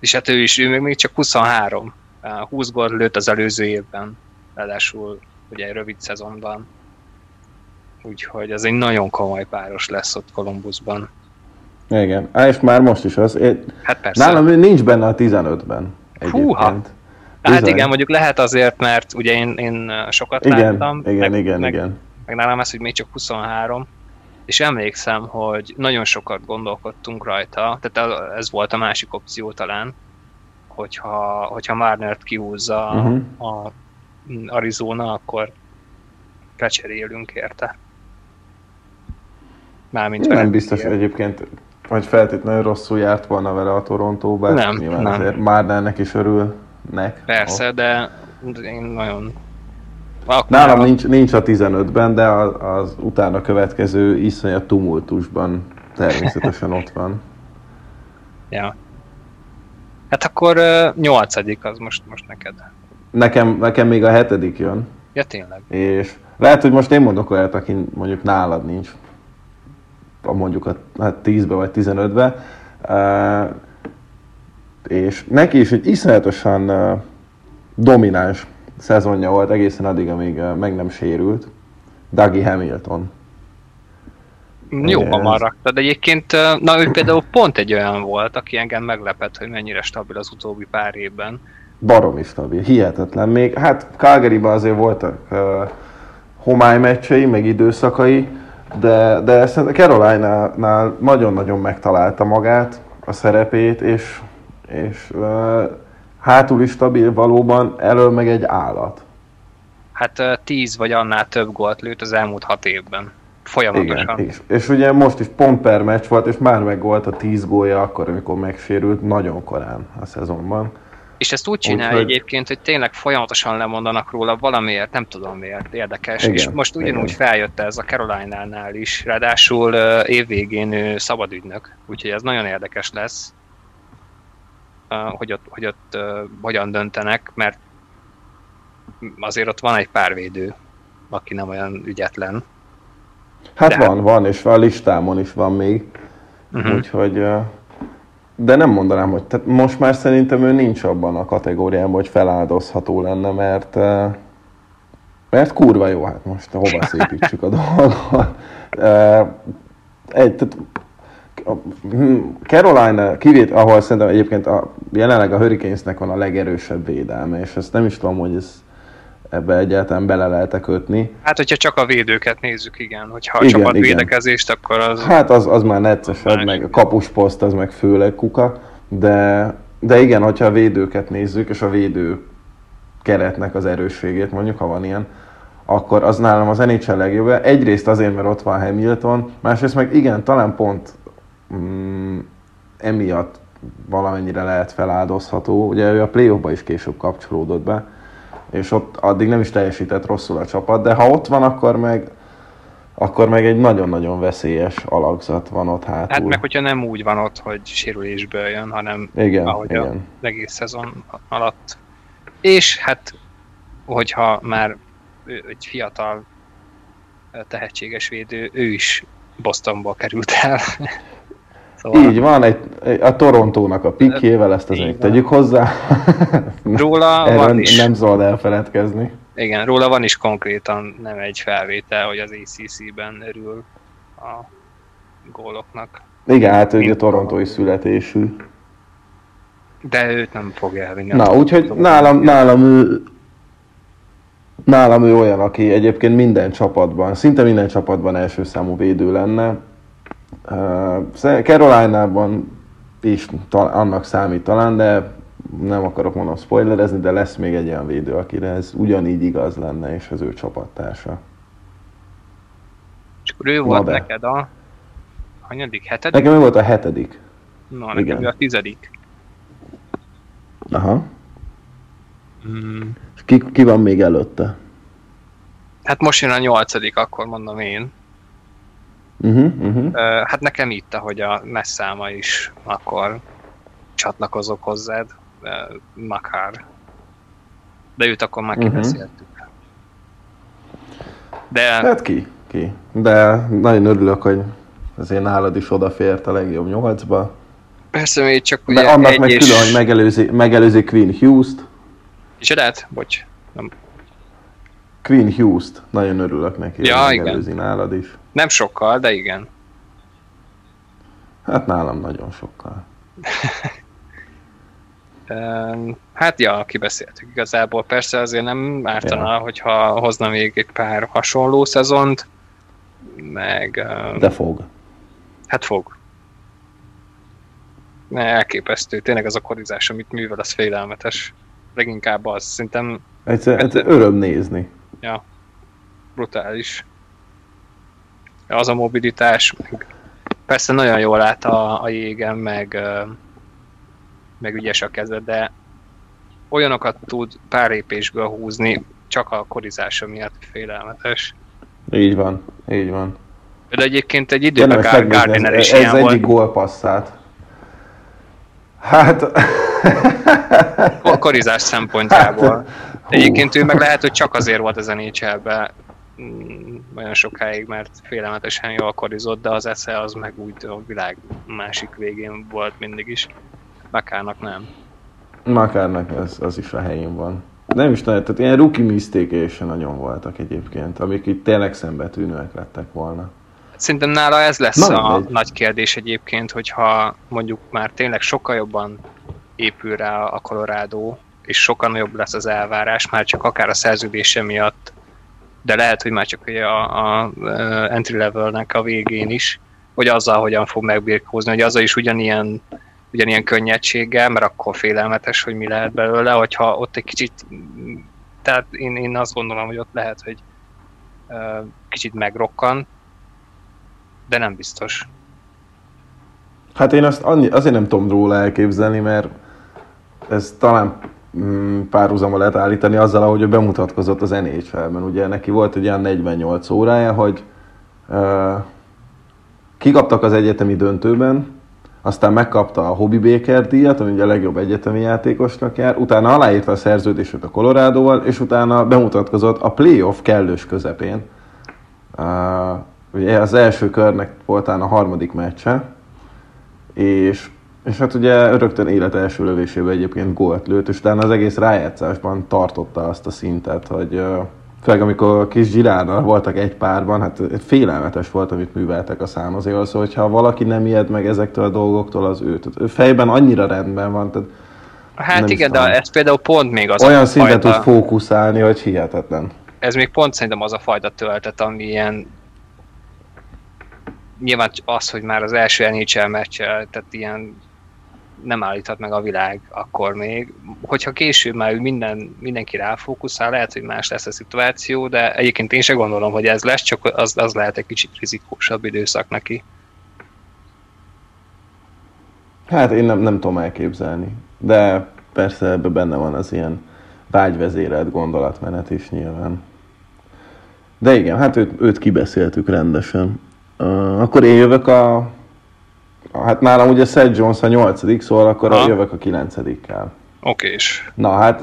D: És hát ő is, ő még, még csak 23. 20 gól lőtt az előző évben, ráadásul ugye egy rövid szezonban. Úgyhogy ez egy nagyon komoly páros lesz ott Columbusban.
C: Igen, Á, és már most is az. Én,
D: hát persze.
C: Nálam ő nincs benne a 15-ben.
D: Húha! Hát igen, mondjuk lehet azért, mert ugye én, én sokat
C: igen,
D: láttam.
C: Igen, meg, igen, meg, igen.
D: Meg nálam ez, hogy még csak 23, és emlékszem, hogy nagyon sokat gondolkodtunk rajta, tehát ez volt a másik opció talán, hogyha, hogyha Marnert kihúzza uh-huh. a Arizona, akkor lecserélünk érte.
C: Mármint nem biztos ér. egyébként, hogy feltétlenül rosszul járt volna vele a Toronto, bár nem, nyilván nem. azért Marnernek is örülnek.
D: Persze, de én nagyon
C: akkor Nálam nincs, nincs a 15-ben, de az, az utána következő iszonyat tumultusban természetesen ott van.
D: Ja. Hát akkor nyolcadik az most, most neked.
C: Nekem, nekem még a hetedik jön.
D: Ja, tényleg.
C: És lehet, hogy most én mondok olyat, aki mondjuk nálad nincs. Mondjuk a hát 10-be vagy 15-be. Uh, és neki is egy iszonyatosan uh, domináns szezonja volt egészen addig, amíg meg nem sérült. Dougie Hamilton.
D: Jobban van rakta, de egyébként, na ő például pont egy olyan volt, aki engem meglepett, hogy mennyire stabil az utóbbi pár évben.
C: Baromi stabil, hihetetlen. Még, hát calgary azért voltak uh, homály meccsei, meg időszakai, de, de szerintem Caroline-nál nagyon-nagyon megtalálta magát, a szerepét, és, és uh, hátul is stabil valóban, elől meg egy állat.
D: Hát tíz vagy annál több gólt lőtt az elmúlt hat évben. Folyamatosan.
C: Igen, és, és ugye most is pont per meccs volt, és már meg volt a tíz gólja akkor, amikor megsérült, nagyon korán a szezonban.
D: És ezt úgy csinálja úgy, egyébként, hogy tényleg folyamatosan lemondanak róla valamiért, nem tudom miért, érdekes. Igen, és most ugyanúgy igen. feljött ez a Caroline-nál is, ráadásul évvégén ő szabadügynök, úgyhogy ez nagyon érdekes lesz hogy ott, hogy ott hogyan döntenek, mert azért ott van egy pár védő, aki nem olyan ügyetlen.
C: Hát de van, van, és a listámon is van még. Uh-huh. Úgyhogy, de nem mondanám, hogy tehát most már szerintem ő nincs abban a kategóriában, hogy feláldozható lenne, mert mert kurva jó, hát most hova szépítsük a dolgot. Egy, tehát Carolina kivét, ahol szerintem egyébként a, jelenleg a Hurricanesnek van a legerősebb védelme, és ezt nem is tudom, hogy ez ebbe egyáltalán bele lehet kötni.
D: Hát, hogyha csak a védőket nézzük, igen. Hogyha a igen, csapat igen. védekezést, akkor az...
C: Hát az, az már neccesebb, meg a kapusposzt az meg főleg kuka, de, de igen, hogyha a védőket nézzük, és a védő keretnek az erősségét, mondjuk, ha van ilyen, akkor az nálam az NHL legjobb. Egyrészt azért, mert ott van Hamilton, másrészt meg igen, talán pont mm, emiatt valamennyire lehet feláldozható. Ugye ő a play is később kapcsolódott be, és ott addig nem is teljesített rosszul a csapat, de ha ott van, akkor meg akkor meg egy nagyon-nagyon veszélyes alakzat van ott hátul.
D: Hát meg hogyha nem úgy van ott, hogy sérülésből jön, hanem
C: igen,
D: ahogy
C: igen.
D: az egész szezon alatt. És hát, hogyha már egy fiatal tehetséges védő, ő is Bostonból került el.
C: Szóval... Így van, egy, a Torontónak a pikével, ezt azért tegyük hozzá.
D: Róla van is.
C: Nem szabad elfeledkezni.
D: Igen, róla van is konkrétan nem egy felvétel, hogy az ACC-ben örül a góloknak.
C: Igen, hát ő a torontói születésű.
D: De őt nem fogja elvinni.
C: Na, úgyhogy nálam, nálam ő Nálam ő olyan, aki egyébként minden csapatban, szinte minden csapatban első számú védő lenne, Caroline-ban és tal- annak számít talán, de nem akarok mondom spoilerezni, de lesz még egy olyan védő, akire ez ugyanígy igaz lenne, és az ő csapattársa.
D: És akkor ő volt neked a hanyadik, hetedik?
C: Nekem ő volt a hetedik.
D: Na, nekem
C: igen.
D: ő a tizedik.
C: Aha.
D: Mm.
C: Ki, ki van még előtte?
D: Hát most jön a nyolcadik, akkor mondom én.
C: Uh-huh, uh-huh.
D: Ö, Hát nekem itt, ahogy a messzáma is, akkor csatlakozok hozzád. Makár. De őt akkor már
C: Mhm.
D: kibeszéltük. De
C: Hát ki, ki. De nagyon örülök, hogy azért nálad is odafért a legjobb nyolcba.
D: persze még csak
C: De
D: ugye
C: annak
D: egy
C: meg
D: és...
C: külön, hogy megelőzi, megelőzi Queen Hughes-t.
D: Lehet? Bocs. Nem,
C: Queen Hughes-t. Nagyon örülök neki,
D: Ja,
C: hogy megelőzi nálad is.
D: nem sokkal, de igen.
C: Hát nálam nagyon sokkal.
D: Hát ja, kibeszéltük igazából. Persze azért nem ártana, ja. hogyha hozna még egy pár hasonló szezont, meg
C: De fog.
D: hát fog. Elképesztő. Tényleg az a korizás, amit művel, az félelmetes. Leginkább az. Szerintem
C: Egyszer, egyszer öröm nézni.
D: Brutális. Az a mobilitás, meg persze nagyon jól lát a, a jégen, meg, meg ügyes a keze, de olyanokat tud pár lépésből húzni, csak a korizása miatt félelmetes.
C: Így van, így van.
D: De egyébként egy időben
C: megnézni,
D: Gardiner
C: ez,
D: is
C: ez
D: ilyen
C: egyik gólpasszát. Hát...
D: A korizás szempontjából. Egyébként ő meg lehet, hogy csak azért volt az NHL-be mm, olyan sokáig, mert félelmetesen jól korizott, de az esze az meg úgy a világ másik végén volt mindig is. Makának nem.
C: Makárnak ez, az is a helyén van. Nem is nagyon, tehát ilyen rookie mistake sem nagyon voltak egyébként, amik itt tényleg szembetűnőek lettek volna.
D: Szerintem nála ez lesz
C: Na,
D: a
C: mindegy.
D: nagy kérdés egyébként, hogyha mondjuk már tényleg sokkal jobban épül rá a Colorado, és sokkal nagyobb lesz az elvárás, már csak akár a szerződése miatt, de lehet, hogy már csak ugye a, a, entry levelnek a végén is, hogy azzal hogyan fog megbirkózni, hogy azzal is ugyanilyen, ugyanilyen könnyedséggel, mert akkor félelmetes, hogy mi lehet belőle, hogyha ott egy kicsit, tehát én, én azt gondolom, hogy ott lehet, hogy ö, kicsit megrokkan, de nem biztos.
C: Hát én azt annyi, azért nem tudom róla elképzelni, mert ez talán mm, párhuzamba lehet állítani azzal, ahogy ő bemutatkozott az NHL-ben. Ugye neki volt egy ilyen 48 órája, hogy uh, kikaptak az egyetemi döntőben, aztán megkapta a Hobby Baker díjat, ami ugye a legjobb egyetemi játékosnak jár, utána aláírta a szerződését a Colorado-val, és utána bemutatkozott a playoff kellős közepén. Uh, ugye az első körnek voltán a harmadik meccse, és, és hát ugye rögtön élet első lövésében egyébként gólt lőtt, és utána az egész rájátszásban tartotta azt a szintet, hogy főleg amikor kis Girárnal voltak egy párban, hát félelmetes volt, amit műveltek a számozéval, szóval hogyha valaki nem ijed meg ezektől a dolgoktól, az ő. Tehát ő fejben annyira rendben van, tehát
D: Hát igen, de ez például pont még az
C: olyan
D: a
C: szinten tud fókuszálni, hogy hihetetlen.
D: ez még pont szerintem az a fajta töltet, ami ilyen nyilván az, hogy már az első NHL meccsel, tehát ilyen nem állíthat meg a világ akkor még. Hogyha később már minden, mindenki ráfókuszál, lehet, hogy más lesz a szituáció, de egyébként én se gondolom, hogy ez lesz, csak az, az lehet egy kicsit rizikósabb időszak neki.
C: Hát én nem, nem tudom elképzelni. De persze ebben benne van az ilyen vágyvezérelt gondolatmenet is nyilván. De igen, hát őt, őt kibeszéltük rendesen. Uh, akkor én jövök a... Hát nálam ugye Seth Jones a nyolcadik, szóval akkor
D: Aha.
C: a jövök a kilencedikkel.
D: Oké, és
C: Na hát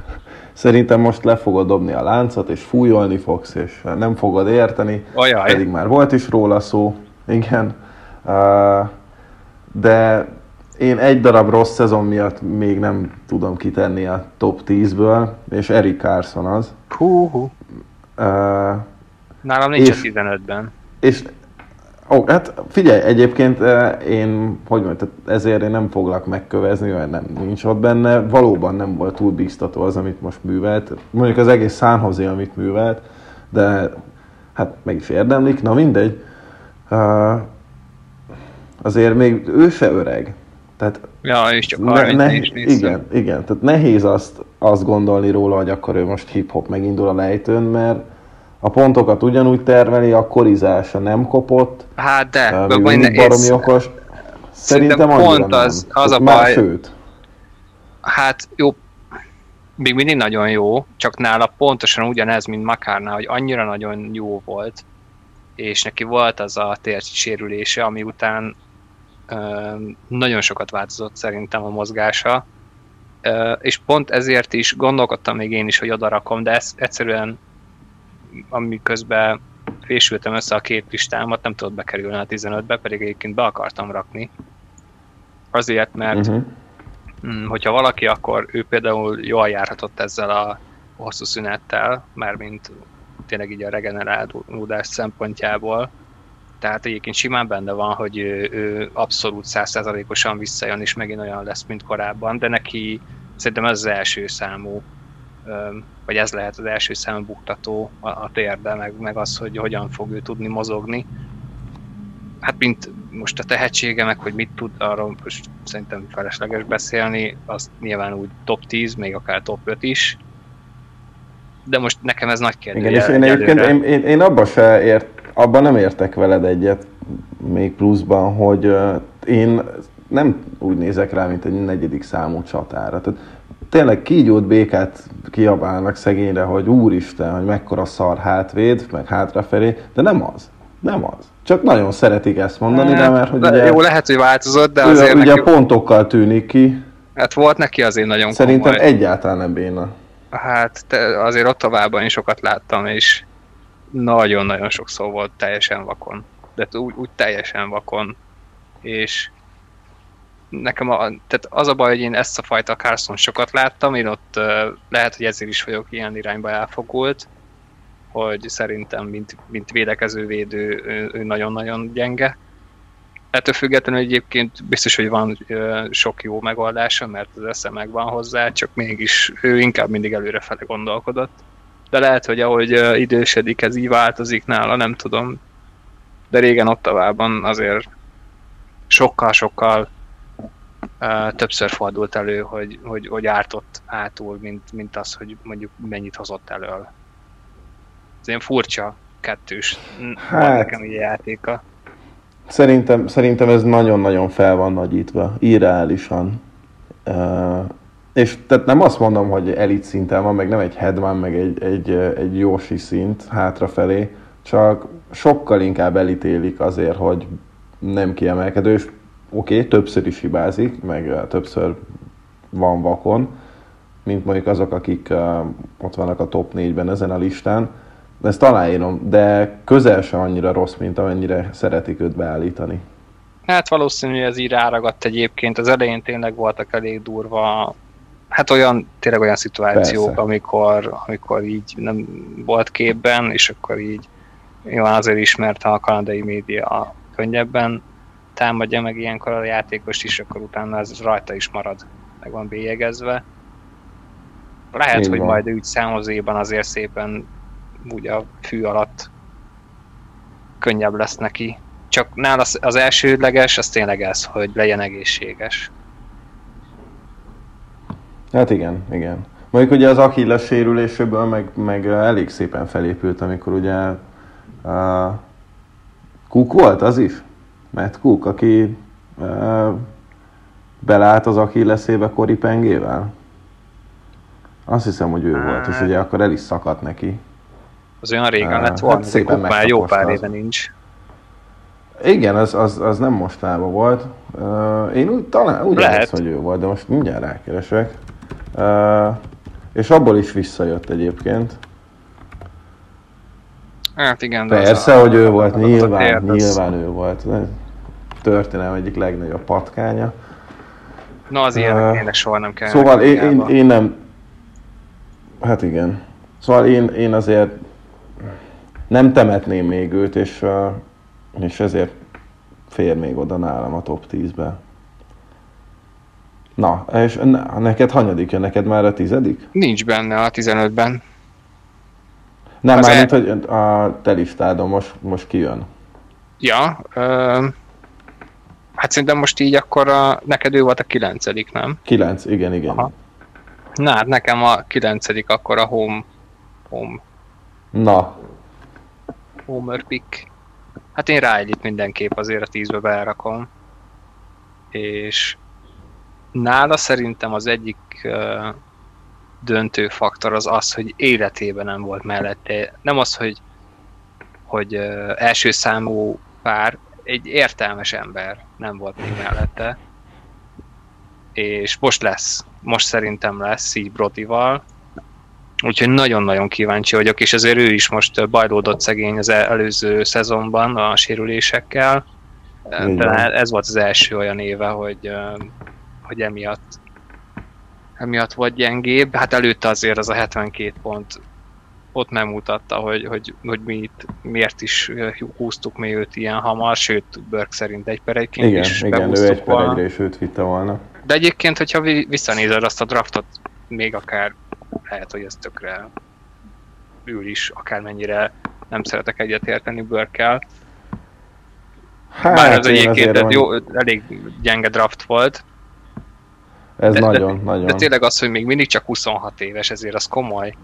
C: szerintem most le fogod dobni a láncot, és fújolni fogsz, és nem fogod érteni.
D: Ajaj.
C: Pedig már volt is róla szó, igen. De én egy darab rossz szezon miatt még nem tudom kitenni a top 10-ből, és Eric Carson az.
D: hú, hú.
C: Uh,
D: Nálam nincs
C: És-
D: a 15-ben.
C: és ó, hát figyelj, egyébként eh, én, hogy mondjam, ezért én nem foglak megkövezni, mert nem nincs ott benne. Valóban nem volt túl biztató az, amit most művelt. Mondjuk az egész Jose, amit művelt, de hát meg is érdemlik, na mindegy. Uh, azért még ő se öreg. Tehát
D: Ja, és csak
C: ne,
D: 30
C: ne,
D: is
C: igen, igen, tehát nehéz azt, azt gondolni róla, hogy akkor ő most hip-hop megindul a lejtőn, mert a pontokat ugyanúgy termeli, a korizása nem kopott,
D: Hát de, ne-
C: baromi okos. Szerintem
D: pont az-
C: nem.
D: az a baj-
C: Sőt,
D: Hát jó, még mindig nagyon jó, csak nála pontosan ugyanez, mint Makárnál, hogy annyira nagyon jó volt, és neki volt az a térci sérülése, ami után ö, nagyon sokat változott szerintem a mozgása, ö, és pont ezért is gondolkodtam még én is, hogy oda rakom, de ez egyszerűen amiközben fésültem össze a két listámat, nem tudott bekerülni a 15-be, pedig egyébként be akartam rakni. Azért, mert
C: uh-huh.
D: Hogyha valaki, akkor ő például jól járhatott ezzel a hosszú szünettel, mármint tényleg így a regenerálódás szempontjából. Tehát egyébként simán benne van, hogy ő, ő abszolút százszerzalékosan visszajön, és megint olyan lesz, mint korábban, de neki szerintem ez az első számú, vagy ez lehet az első számú buktató a, a térde, meg, meg az, hogy hogyan fog ő tudni mozogni. Hát mint most a tehetsége, meg hogy mit tud, arról most szerintem felesleges beszélni, az nyilván úgy top 10, még akár top 5 is. De most nekem ez nagy kérdés.
C: Igen, és én egyébként én, én, én abban se ért, abban nem értek veled egyet még pluszban, hogy uh, én nem úgy nézek rá, mint egy negyedik számú csatára. Tehát tényleg kígyót békát kiabálnak szegényre, hogy úristen, hogy mekkora szar hátvéd, meg hátrafelé, de nem az. Nem az. Csak nagyon szeretik ezt mondani, de mert hogy
D: de
C: ugye,
D: Jó, lehet, hogy változott, de
C: ő
D: azért
C: ugye
D: neki,
C: pontokkal tűnik ki,
D: hát volt neki azért nagyon
C: szerintem
D: komoly.
C: egyáltalán nem béna.
D: Hát te, azért ott továbbban is sokat láttam, és nagyon-nagyon sokszor volt teljesen vakon. De úgy, úgy teljesen vakon. És nekem a, tehát az a baj, hogy én ezt a fajta Carson sokat láttam, én ott uh, lehet, hogy ezért is vagyok ilyen irányba elfogult, hogy szerintem, mint, mint védekező védő, ő, ő nagyon-nagyon gyenge. Ettől függetlenül egyébként biztos, hogy van ö, sok jó megoldása, mert az esze megvan hozzá, csak mégis ő inkább mindig előrefele gondolkodott. De lehet, hogy ahogy ö, idősödik, ez így változik nála, nem tudom. De régen Ottavában azért sokkal-sokkal többször fordult elő, hogy, hogy, hogy ártott átul, mint, mint az, hogy mondjuk mennyit hozott elől. Ez ilyen furcsa kettős hát. Nekem így játéka.
C: Szerintem, szerintem ez nagyon-nagyon fel van nagyítva, irreálisan. Uh, és tehát nem azt mondom, hogy elit szinten van, meg nem egy headman, meg egy, egy, egy Yoshi szint hátrafelé, csak sokkal inkább elítélik azért, hogy nem kiemelkedő, és oké, okay, többször is hibázik, meg többször van vakon, mint mondjuk azok, akik ott vannak a top 4-ben ezen a listán, ezt aláírom, de közel sem annyira rossz, mint amennyire szeretik őt beállítani.
D: Hát valószínű, ez így ráragadt egyébként. Az elején tényleg voltak elég durva, hát olyan, tényleg olyan szituációk,
C: Persze.
D: amikor, amikor így nem volt képben, és akkor így nyilván azért ismert a kanadai média könnyebben támadja meg ilyenkor a játékost is, akkor utána ez rajta is marad, meg van bélyegezve. Lehet,
C: Így
D: hogy
C: van.
D: majd úgy számozéban azért szépen úgy a fű alatt könnyebb lesz neki. Csak nála az- az elsődleges, az tényleg ez, hogy legyen egészséges.
C: Hát igen, igen. Mondjuk ugye az Achilles sérüléséből meg, meg elég szépen felépült, amikor ugye uh, Cook volt az is? Matt Cook, aki uh, belállt az Achillesébe Kori Pengével? Azt hiszem, hogy ő volt, és ugye akkor el is szakadt neki.
D: Az olyan régen
C: Á,
D: lett
C: hát
D: volna,
C: szépen
D: hát már jó pár éve nincs.
C: Igen, az, az, az nem mostában volt. Uh, én úgy talán úgy emlékszem, hogy ő volt, de most mindjárt rákeresek. Uh, és abból is visszajött egyébként.
D: Hát igen, de az
C: Persze,
D: a-
C: hogy ő volt,
D: az
C: nyilván,
D: az-
C: nyilván ő volt. Történelem egyik legnagyobb patkánya.
D: Na az ilyenek
C: Ö,
D: tényleg soha nem kell.
C: Szóval én, én, én nem... Hát igen. Szóval én, én azért nem temetném még őt, és, uh, és ezért fér még oda nálam a top 10-be. Na, és ne- neked hanyadik jön? Neked már a tizedik?
D: Nincs benne a 15-ben.
C: Nem,
D: Az
C: már
D: el-
C: mint hogy a te listádon most, most kijön.
D: Ja, ö, Hát szerintem most így akkor a, neked ő volt a kilencedik, nem?
C: Kilenc, igen, igen. Aha.
D: Na hát nekem a kilencedik akkor a home, home.
C: Na.
D: Homer pick. Hát én Riley-t mindenképp azért a tízbe berakom. És nála szerintem az egyik uh, döntő faktor az az, hogy életében nem volt mellette. Nem az, hogy, hogy uh, első számú pár, egy értelmes ember nem volt még mellette. És most lesz. Most szerintem lesz így Brodival. Úgyhogy nagyon-nagyon kíváncsi vagyok, és azért ő is most bajlódott szegény az előző szezonban a sérülésekkel. De ez volt az első olyan éve, hogy, hogy emiatt, emiatt volt gyengébb. Hát előtte azért az a 72 pont ott megmutatta, hogy, hogy, hogy mi itt, miért is húztuk mi őt ilyen hamar, sőt, Burke szerint egy per egyként
C: igen, is Igen, ő egy per egyre is őt vitte volna.
D: De egyébként, hogyha visszanézed azt a draftot, még akár lehet, hogy ez tökre ül is, akármennyire nem szeretek egyetérteni Burke-kel. Hát, Bár ez egyébként ez jó, elég gyenge draft volt.
C: Ez
D: de,
C: nagyon,
D: de,
C: nagyon.
D: De tényleg az, hogy még mindig csak 26 éves, ezért az komoly.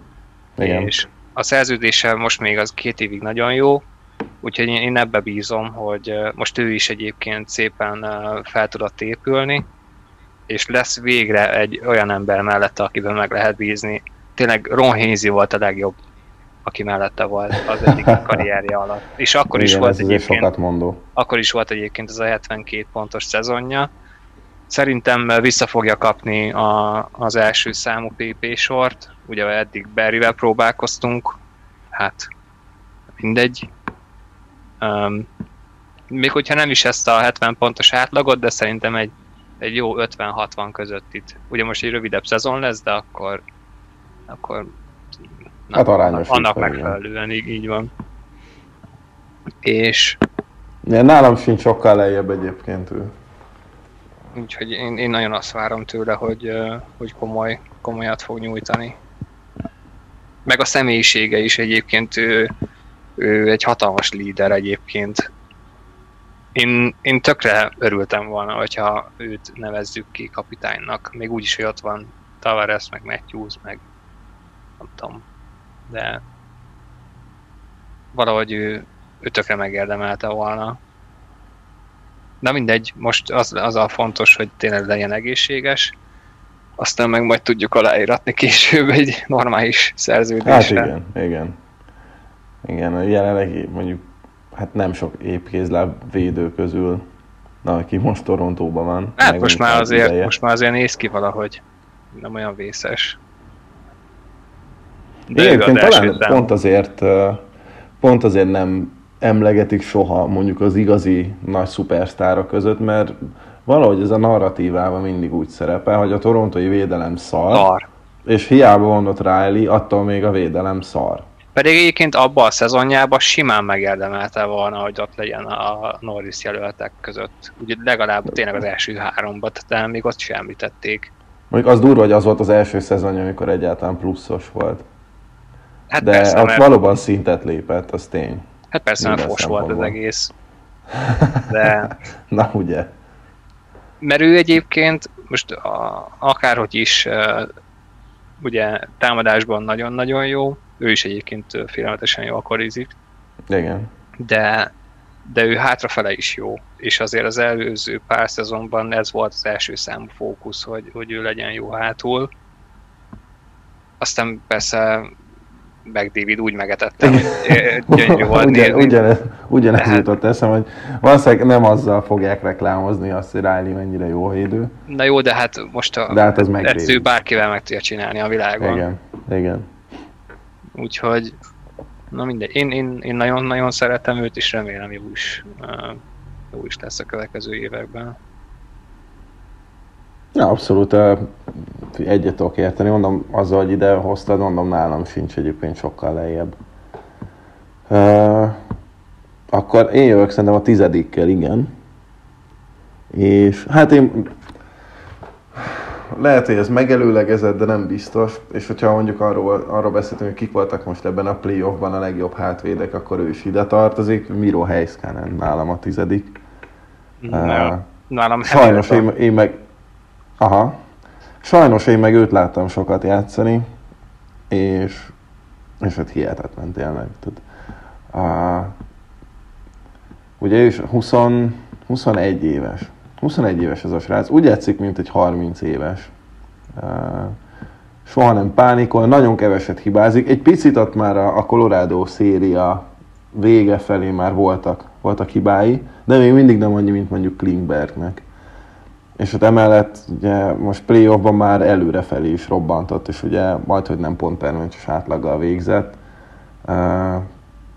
D: Igen. És a szerződése most még az két évig nagyon jó, úgyhogy én ebbe bízom, hogy most ő is egyébként szépen fel tudott épülni, és lesz végre egy olyan ember mellette, akiben meg lehet bízni. Tényleg Ron Hazy volt a legjobb, aki mellette volt az egyik karrierje alatt. És akkor Igen, is volt egyébként,
C: mondó.
D: akkor is volt egyébként ez a 72 pontos szezonja. Szerintem vissza fogja kapni a, az első számú PP sort, ugye eddig Berryvel próbálkoztunk, hát mindegy. Um, még hogyha nem is ezt a 70 pontos átlagot, de szerintem egy egy jó 50-60 között itt. Ugye most egy rövidebb szezon lesz, de akkor, akkor
C: na, hát arányos
D: annak megfelelően így, így van. És...
C: Ja, nálam sincs sokkal lejjebb egyébként ő.
D: Úgyhogy én, én nagyon azt várom tőle, hogy, hogy komoly, komolyat fog nyújtani. Meg a személyisége is egyébként ő, ő egy hatalmas líder egyébként. Én, én tökre örültem volna, hogyha őt nevezzük ki kapitánynak, még úgy is, hogy ott van Tavares, meg Matthews, meg nem tudom, de valahogy ő, ő tökre megérdemelte volna. De mindegy, most az, az a fontos, hogy tényleg legyen egészséges, aztán meg majd tudjuk aláíratni később egy normális szerződésre.
C: Hát igen, igen. Igen, jelenleg mondjuk hát nem sok épkézláb védő közül, na, aki most Torontóban van.
D: Hát most már, azért, ideje. most már azért néz ki valahogy. Nem olyan vészes.
C: De Egyébként talán pont azért, pont azért nem emlegetik soha mondjuk az igazi nagy szupersztára között, mert valahogy ez a narratívában mindig úgy szerepel, hogy a torontói védelem szar, szar. és hiába mondott Riley, attól még a védelem szar.
D: Pedig egyébként abban a szezonjában simán megérdemelte volna, hogy ott legyen a Norris jelöltek között. Ugye legalább tényleg az első háromban, de még ott sem említették.
C: Mondjuk az durva, hogy az volt az első szezonja, amikor egyáltalán pluszos volt. Hát de persze, ott mert... valóban szintet lépett, az tény.
D: Hát persze, mert fos volt az egész. De...
C: Na ugye.
D: Mert ő egyébként, most a, akárhogy is, ugye támadásban nagyon-nagyon jó, ő is egyébként félelmetesen jó akarizik.
C: Igen.
D: De, de ő hátrafele is jó, és azért az előző pár szezonban ez volt az első számú fókusz, hogy, hogy ő legyen jó hátul. Aztán persze meg David úgy megetette, hogy gyönyörű volt
C: Ugyan, Ugyanez, ugyanez hát, jutott eszem, hogy valószínűleg nem azzal fogják reklámozni azt, hogy Riley mennyire jó védő.
D: Na jó, de hát most a
C: de hát ez
D: edző bárkivel meg tudja csinálni a világon.
C: Igen, igen.
D: Úgyhogy, na mindegy, én, én, én nagyon-nagyon szeretem őt, és remélem jó is, jó is lesz a következő években.
C: Ja, abszolút egyet tudok érteni. Mondom, azzal, hogy ide hoztad, mondom, nálam sincs egyébként sokkal lejjebb. Uh, akkor én jövök szerintem a tizedikkel, igen. És hát én lehet, hogy ez megelőlegezett, de nem biztos. És hogyha mondjuk arról, arról beszéltünk, hogy kik voltak most ebben a playoffban a legjobb hátvédek, akkor ő is ide tartozik. Miro Heiskanen nálam a tizedik.
D: Uh, nálam
C: Sajnos én, én meg... Aha. Sajnos én meg őt láttam sokat játszani, és, és hát hihetetlen tényleg. Tehát, uh, ugye ő is 20, 21 éves. 21 éves ez a srác. Úgy játszik, mint egy 30 éves. Uh, soha nem pánikol, nagyon keveset hibázik. Egy picit ott már a, a Colorado széria vége felé már voltak, voltak hibái, de még mindig nem annyi, mint mondjuk Klingbergnek. És hát emellett ugye most playoffban már előrefelé is robbantott, és ugye majd, hogy nem pont termencses átlaggal végzett.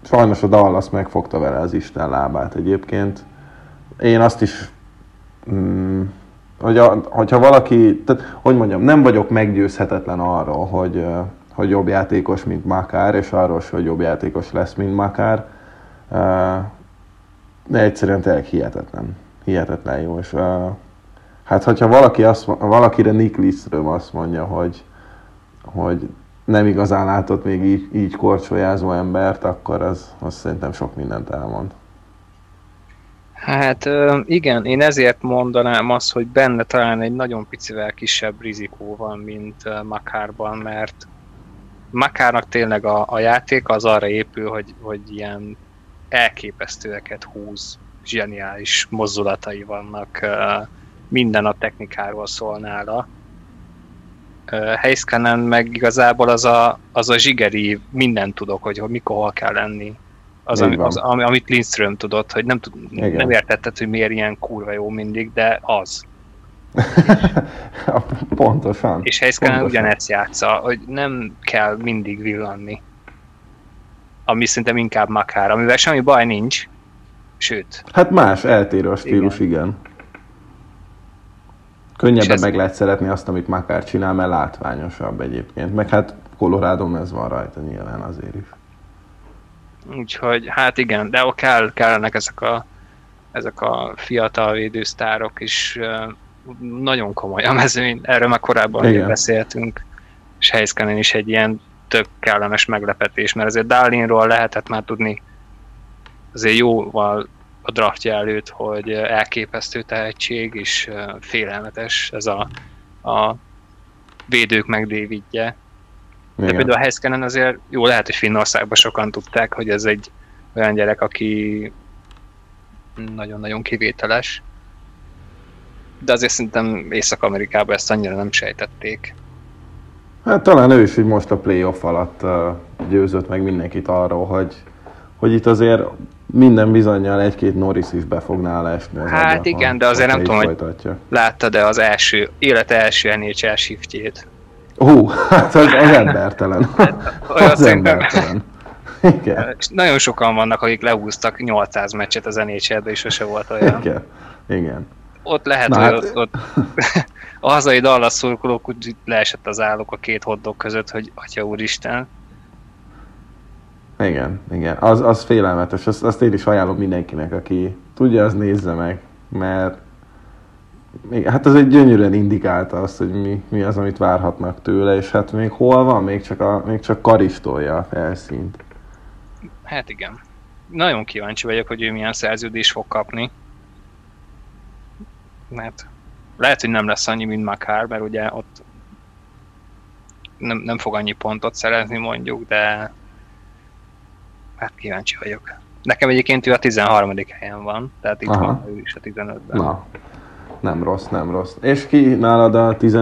C: Sajnos a Dallas megfogta vele az Isten lábát egyébként. Én azt is, mm, hogy a, hogyha valaki, tehát, hogy mondjam, nem vagyok meggyőzhetetlen arról, hogy, hogy jobb játékos, mint Makár, és arról, hogy jobb játékos lesz, mint Makár. De egyszerűen tényleg hihetetlen. Hihetetlen jó, és Hát, hogyha valaki azt, valakire Nick Lidström azt mondja, hogy, hogy nem igazán látott még így, így korcsolyázó embert, akkor az, az szerintem sok mindent elmond.
D: Hát igen, én ezért mondanám azt, hogy benne talán egy nagyon picivel kisebb rizikó van, mint Makárban, mert Makárnak tényleg a, a játék az arra épül, hogy, hogy ilyen elképesztőeket húz, zseniális mozdulatai vannak, minden a technikáról szól nála. Heiskanen meg igazából az a, az a zsigeri, mindent tudok, hogy mikor hol kell lenni. Az, ami, az ami, amit Lindström tudott, hogy nem, tud,
C: Igen.
D: nem értetted, hogy miért ilyen kurva jó mindig, de az.
C: Pontosan.
D: És Heiskanen ugyanezt játsza, hogy nem kell mindig villanni. Ami szerintem inkább makár, amivel semmi baj nincs. Sőt,
C: Hát más, eltérő a stílus, igen. igen. Könnyebben
D: ez-
C: meg lehet szeretni azt, amit Makár csinál, mert látványosabb egyébként. Meg hát colorado ez van rajta nyilván azért is.
D: Úgyhogy hát igen, de kell, kellenek ezek a, ezek a fiatal védősztárok is. Nagyon komoly a mezőny, erről már korábban
C: Igen.
D: beszéltünk, és Heiskanen is egy ilyen tök kellemes meglepetés, mert azért Dalinról lehetett már tudni azért jóval a draftja előtt, hogy elképesztő tehetség, és félelmetes ez a, a védők meg Davidje. De
C: Igen.
D: például a Heiskanen azért jó lehet, hogy Finnországban sokan tudták, hogy ez egy olyan gyerek, aki nagyon-nagyon kivételes. De azért szerintem Észak-Amerikában ezt annyira nem sejtették.
C: Hát talán ő is így most a playoff alatt győzött meg mindenkit arról, hogy, hogy itt azért minden bizonyal egy-két Norris is be fog nála esni. Az
D: Hát
C: agyba,
D: igen, de azért nem tudom, hogy-
C: folytatja.
D: Látta de az első, élet első NHL shiftjét.
C: Hú, hát az, az embertelen.
D: Olyan
C: az
D: szerintem-
C: embertelen. Igen,
D: Nagyon sokan vannak, akik lehúztak 800 meccset az NHL-be, és sose volt olyan.
C: igen, igen.
D: Ott lehet,
C: Na
D: hogy
C: hát-
D: ott, ott a hazai Dallas szurkolók úgy leesett az álluk a két hotdog között, hogy atya úristen.
C: Igen, igen. Az, az félelmetes. Azt, azt én is ajánlom mindenkinek, aki tudja, az nézze meg. Mert hát ez egy gyönyörűen indikálta azt, hogy mi, mi az, amit várhatnak tőle, és hát még hol van? Még csak, a, még csak karistolja a felszínt.
D: Hát igen. Nagyon kíváncsi vagyok, hogy ő milyen szerződést fog kapni. Mert lehet, hogy nem lesz annyi, mint Makár, mert ugye ott nem, nem fog annyi pontot szerezni mondjuk, de hát kíváncsi vagyok. Nekem egyébként ő a 13. helyen van, tehát itt
C: Aha.
D: van ő is a 15-ben.
C: Na, nem rossz, nem rossz. És ki nálad a 10,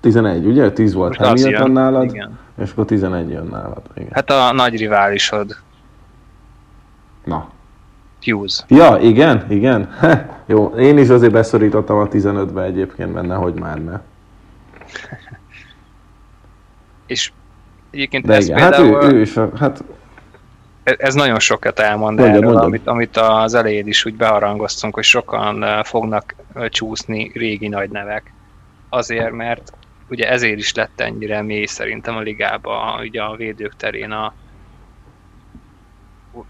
C: 11, ugye? 10 volt
D: Most
C: Hamilton
D: jön.
C: nálad,
D: Igen.
C: és akkor 11 jön nálad. Igen.
D: Hát a nagy riválisod,
C: Na.
D: Hughes.
C: Ja, igen, igen. Heh, jó, én is azért beszorítottam a 15-be egyébként benne, hogy már ne.
D: És egyébként
C: De
D: ez
C: igen, hát
D: például...
C: ő, ő is, a, hát
D: Ez- ez nagyon sokat elmond
C: Mondjad,
D: erről,
C: mondjad.
D: Amit, amit az elején is úgy beharangoztunk, hogy sokan eh, fognak eh, csúszni régi nagy nevek. Azért, mert ugye ezért is lett ennyire mély szerintem a ligába, ugye a védők terén a,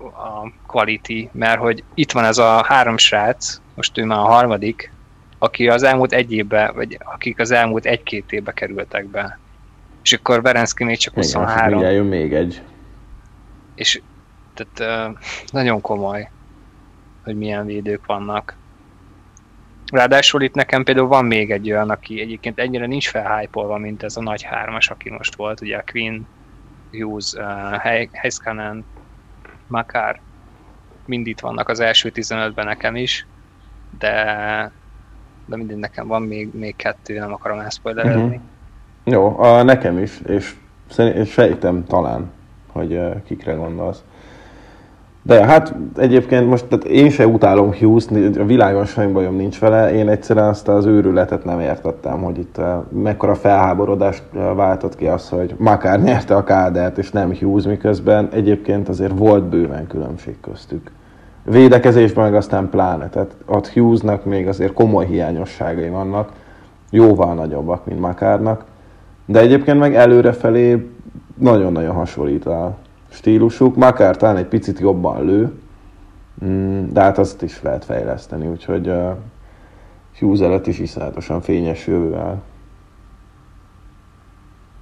D: a quality, mert hogy itt van ez a három srác, most ő már a harmadik, aki az elmúlt egy évben, vagy akik az elmúlt egy-két évbe kerültek be. És akkor Verenszki még csak
C: igen, és
D: 23
C: mindjárt jön még egy.
D: és tehát nagyon komoly, hogy milyen védők vannak. Ráadásul itt nekem például van még egy olyan, aki egyébként ennyire nincs felhájpolva, mint ez a nagy hármas, aki most volt, ugye a Queen, Hughes, uh, Heiskanen, Makar, mind itt vannak az első 15-ben nekem is, de, de mindig nekem van még, még kettő, nem akarom elszpoilerezni. Uh-huh.
C: Jó, a, nekem is, és, és sejtem talán, hogy uh, kikre gondolsz. De hát egyébként most tehát én se utálom hughes a világon semmi bajom nincs vele, én egyszerűen azt az őrületet nem értettem, hogy itt uh, mekkora felháborodást uh, váltott ki az, hogy Makár nyerte a kádert, és nem Hughes, miközben egyébként azért volt bőven különbség köztük. Védekezésben meg aztán pláne, tehát ott Hughesnak még azért komoly hiányosságai vannak, jóval nagyobbak, mint Makárnak, de egyébként meg előrefelé nagyon-nagyon hasonlít a stílusuk. Makár talán egy picit jobban lő, mm, de hát azt is lehet fejleszteni, úgyhogy uh, Hughes előtt is iszonyatosan fényes jövővel.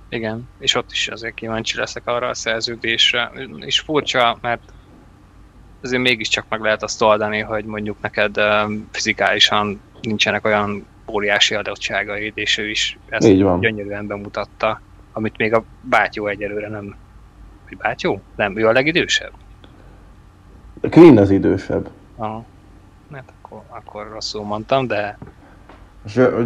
D: Igen, és ott is azért kíváncsi leszek arra a szerződésre. És furcsa, mert azért mégiscsak meg lehet azt oldani, hogy mondjuk neked fizikálisan nincsenek olyan óriási adottságaid, és ő is ezt Így van. gyönyörűen bemutatta, amit még a bátyó egyelőre nem hogy bátyó? Nem, ő a legidősebb?
C: Queen az idősebb.
D: Aha. Hát akkor, akkor rosszul mondtam, de...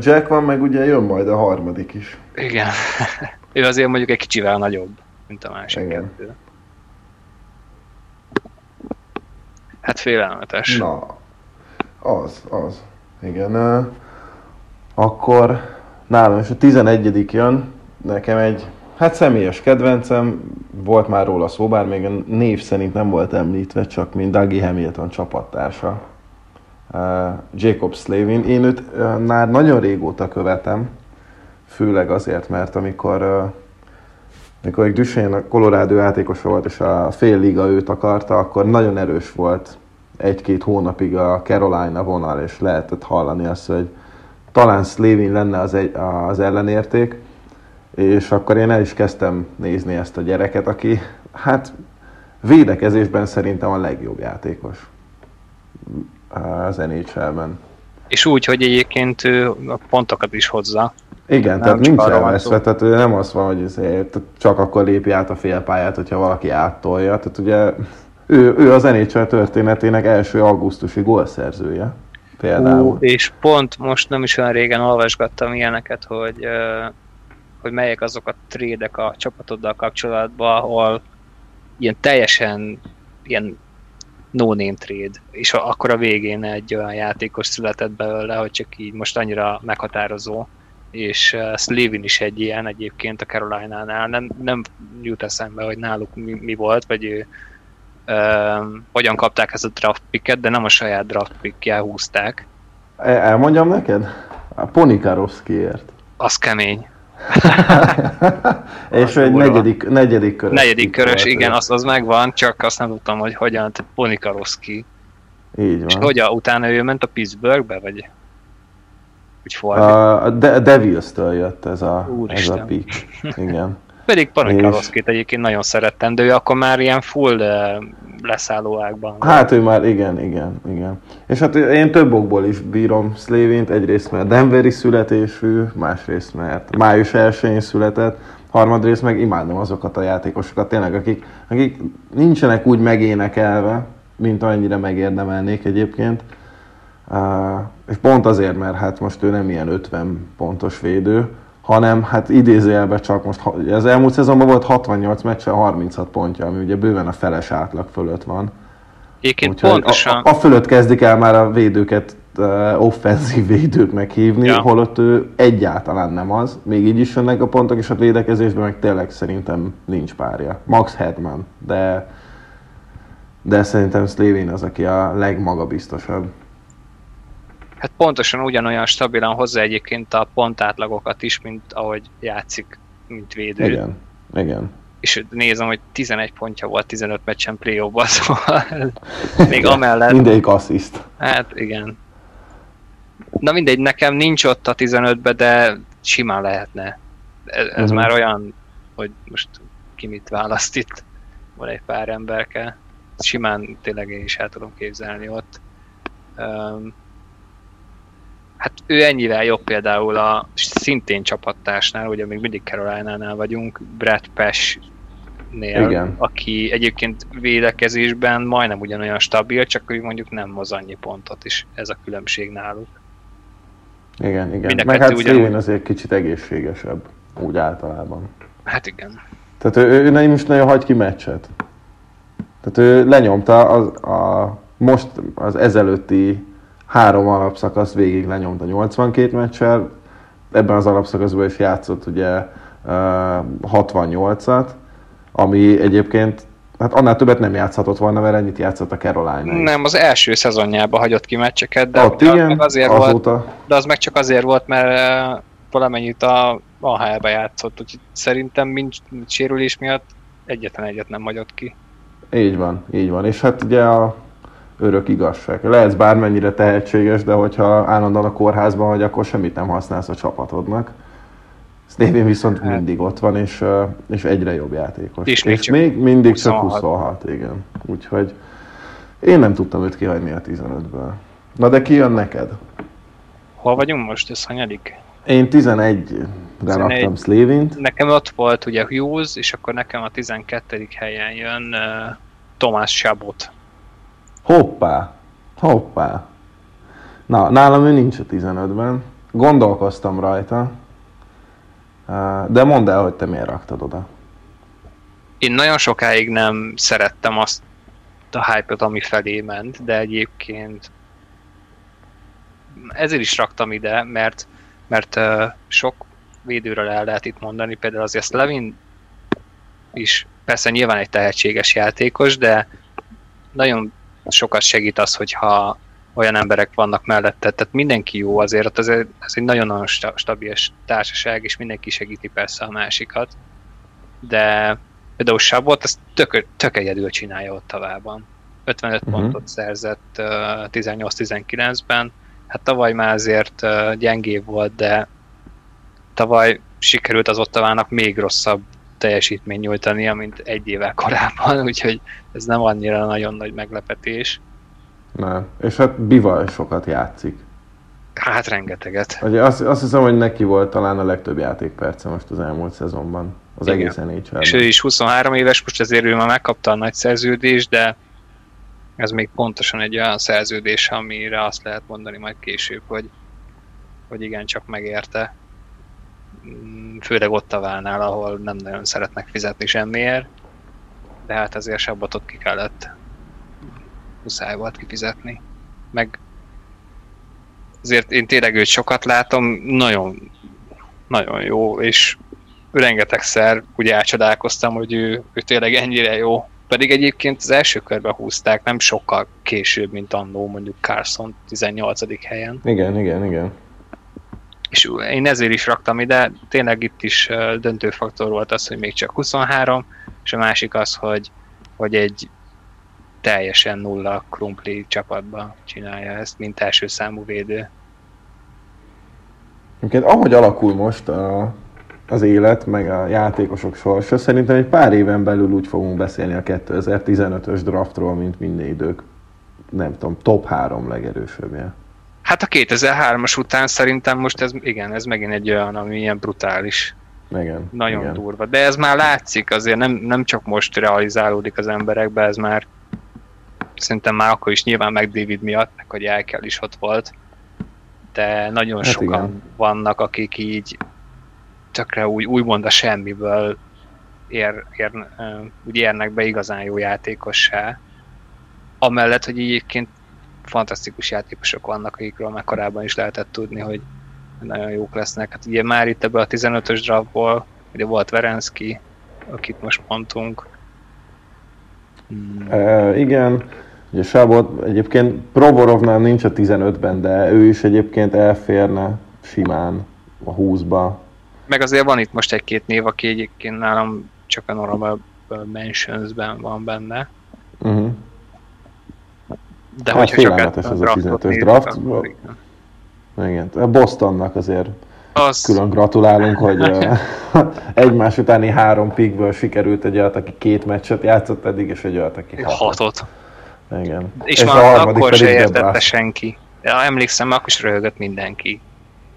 C: Jack van, meg ugye jön majd a harmadik is.
D: Igen. ő azért mondjuk egy kicsivel nagyobb, mint a másik Igen. kettő. Hát félelmetes.
C: Na, az, az. Igen. Uh, akkor nálam is a 11. jön, nekem egy Hát személyes kedvencem, volt már róla szó, bár még a név szerint nem volt említve, csak mint Dougie Hamilton csapattársa. Jacob Slavin. Én őt uh, már nagyon régóta követem, főleg azért, mert amikor uh, amikor egy Duchesne a Colorado játékos volt, és a fél liga őt akarta, akkor nagyon erős volt egy-két hónapig a Carolina vonal, és lehetett hallani azt, hogy talán Slavin lenne az, egy, az ellenérték és akkor én el is kezdtem nézni ezt a gyereket, aki hát védekezésben szerintem a legjobb játékos az NHL-ben.
D: És úgy, hogy egyébként a pontokat is hozza.
C: Igen, nem tehát nincs elveszve, tehát nem az van, hogy ezért csak akkor lépi át a félpályát, hogyha valaki áttolja. Tehát ugye ő, ő az NHL történetének első augusztusi gólszerzője. Például. Ú,
D: és pont most nem is olyan régen olvasgattam ilyeneket, hogy hogy melyek azok a trédek a csapatoddal kapcsolatban, ahol ilyen teljesen ilyen no-name trade, és akkor a végén egy olyan játékos született belőle, hogy csak így most annyira meghatározó, és uh, Slavin is egy ilyen egyébként a Carolina-nál, nem, nem jut eszembe, hogy náluk mi, mi volt, vagy ő, uh, hogyan kapták ezt a draft picket, de nem a saját draft pickjel húzták.
C: Elmondjam neked? A Ponikarovskiért.
D: Az kemény.
C: És egy negyedik, negyedik körös.
D: Negyedik körös, igen, az, az megvan, csak azt nem tudtam, hogy hogyan, tehát Ponikaroszki.
C: Így van. És
D: hogyan, utána ő ment a Pittsburghbe, vagy
C: úgy A, a De- Devils-től jött ez a, ez a pick. Igen.
D: Pedig Panikaroszkit egyébként nagyon szerettem, de ő akkor már ilyen full leszállóákban.
C: Hát ő már igen, igen, igen. És hát én több okból is bírom Slavint, egyrészt mert Denveri születésű, másrészt mert május 1-én született, harmadrészt meg imádom azokat a játékosokat tényleg, akik, akik nincsenek úgy megénekelve, mint amennyire megérdemelnék egyébként. Uh, és pont azért, mert hát most ő nem ilyen 50 pontos védő, hanem hát idézőjelben csak most, az elmúlt szezonban volt 68 meccsen 36 pontja, ami ugye bőven a feles átlag fölött van.
D: Egyébként pontosan.
C: A, a, fölött kezdik el már a védőket uh, offenzív védőknek hívni, ja. holott ő egyáltalán nem az. Még így is jönnek a pontok, és a védekezésben meg tényleg szerintem nincs párja. Max Hedman, de, de szerintem Slavin az, aki a legmagabiztosabb.
D: Hát pontosan ugyanolyan stabilan hozza egyébként a pontátlagokat is, mint ahogy játszik, mint védő.
C: Igen, igen.
D: És nézem, hogy 11 pontja volt 15 meccsen play szóval még amellett...
C: Mindegyik assziszt.
D: Hát igen. Na mindegy, nekem nincs ott a 15-be, de simán lehetne. Ez, ez uh-huh. már olyan, hogy most ki mit választ itt. Van egy pár emberke. Simán tényleg én is el tudom képzelni ott. Um, Hát ő ennyivel jobb például a szintén csapattársnál, ugye még mindig Caroline-nál vagyunk, Brad Pesh nél,
C: Igen.
D: aki egyébként védekezésben majdnem ugyanolyan stabil, csak ő mondjuk nem hoz annyi pontot is, ez a különbség náluk.
C: Igen,
D: Mind
C: igen.
D: a
C: Meg hát. Steven azért kicsit egészségesebb, úgy általában.
D: Hát igen.
C: Tehát ő, ő nem is nagyon hagy ki meccset. Tehát ő lenyomta az, a, most az ezelőtti három alapszakasz végig lenyomta 82 meccsel, ebben az alapszakaszban is játszott ugye uh, 68-at, ami egyébként hát annál többet nem játszhatott volna, mert ennyit játszott a Carolina is.
D: Nem, az első szezonjában hagyott ki meccseket, de,
C: Ott igen,
D: meg azért volt,
C: azóta,
D: de az meg csak azért volt, mert eh, valamennyit a AHL-be játszott, úgyhogy szerintem mind sérülés miatt egyetlen egyet nem hagyott ki.
C: így van, így van. És hát ugye a örök igazság. Lehetsz bármennyire tehetséges, de hogyha állandóan a kórházban vagy, akkor semmit nem használsz a csapatodnak. Steven viszont
D: Hát.
C: mindig ott van, és, és egyre jobb játékos.
D: És még
C: és még mindig csak
D: 26.
C: 26, igen. Úgyhogy én nem tudtam őt kihagyni a 15-ből. Na de ki jön neked?
D: Hol vagyunk most? Ez hanyadik?
C: Én 11-re
D: 11.
C: raktam Slavint.
D: Nekem ott volt ugye Hughes, és akkor nekem a 12. helyen jön uh, Tomás Sabot.
C: Hoppá! Hoppá! Na, nálam ő nincs a 15-ben. Gondolkoztam rajta. De mondd el, hogy te miért raktad oda.
D: Én nagyon sokáig nem szerettem azt a hype-ot, ami felé ment, de egyébként ezért is raktam ide, mert, mert sok védőről el lehet itt mondani, például azért Levin is persze nyilván egy tehetséges játékos, de nagyon sokat segít az, hogyha olyan emberek vannak mellette, tehát mindenki jó azért, ez egy, ez egy nagyon-nagyon sta- stabil társaság, és mindenki segíti persze a másikat, de például Sabot ezt tök, tök egyedül csinálja ott tavában. 55
C: Mhm.
D: pontot szerzett uh, 18-19-ben, hát tavaly már azért uh, gyengébb volt, de tavaly sikerült az ottavának még rosszabb teljesítmény nyújtania, mint egy évvel korábban, úgyhogy ez nem annyira nagyon nagy meglepetés.
C: Nem. És hát Bival sokat játszik.
D: Hát rengeteget.
C: Ugye azt, azt hiszem, hogy neki volt talán a legtöbb játékperce most az elmúlt szezonban. Az
D: Igen.
C: egész nhl
D: És ő is 23 éves, most azért ő már megkapta a nagy szerződést, de ez még pontosan egy olyan szerződés, amire azt lehet mondani majd később, hogy, hogy igen, csak megérte. Mm, Főleg ott a válnál, ahol nem nagyon szeretnek fizetni semmiért, de hát azért sabbatot ki kellett muszáj volt kifizetni. Meg azért én tényleg őt sokat látom, nagyon, nagyon jó, és rengetegszer úgy elcsodálkoztam, hogy ő, ő tényleg ennyire jó. Pedig egyébként az első körbe húzták, nem sokkal később, mint annó mondjuk Carson 18. helyen.
C: Igen, igen, igen.
D: És én ezért is raktam ide, tényleg itt is döntő faktor volt az, hogy még csak 23, és a másik az, hogy, hogy egy teljesen nulla krumpli csapatba csinálja ezt, mint első számú védő.
C: Egyébként ahogy alakul most a, az élet, meg a játékosok sorsa, szerintem egy pár éven belül úgy fogunk beszélni a 2015-ös draftról, mint minden idők, nem tudom, top 3 legerősöbbje.
D: Hát a 2003-as után szerintem most ez, igen, ez megint egy olyan, ami ilyen brutális.
C: Igen.
D: Nagyon
C: igen.
D: durva. De ez már látszik, azért nem, nem csak most realizálódik az emberekbe, ez már szerintem már akkor is nyilván meg David miatt, meg hogy el kell is ott volt. De nagyon
C: Hát
D: sokan
C: igen.
D: vannak, akik így tökre úgy, úgymond a semmiből ér, ér, úgy érnek be igazán jó játékossá. Amellett, hogy egyébként fantasztikus játékosok vannak, akikről már korábban is lehetett tudni, hogy nagyon jók lesznek. Hát ugye már itt ebből a 15-ös draftból, ugye volt Verenszki, akit most mondtunk. Hmm.
C: E, igen, ugye Sábot egyébként Provorovnál nincs a 15-ben, de ő is egyébként elférne simán a 20-ba.
D: Meg azért van itt most egy-két név, aki egyébként nálam csak a normal mentionsben van benne.
C: Uh-huh.
D: De
C: Hát
D: hogyha csak
C: ez a
D: draftot
C: 15-ös
D: nézzük,
C: draft.
D: akkor igen.
C: A Bostonnak azért
D: Az,
C: külön gratulálunk, hogy egymás utáni három pickből sikerült egy olyat, aki két meccset játszott eddig, és egy olyat, aki hatot.
D: hatot.
C: Igen.
D: És, és
C: a
D: már
C: harmadik
D: akkor se értette
C: DeBrusque.
D: senki. Ja, emlékszem, akkor is röhögött mindenki.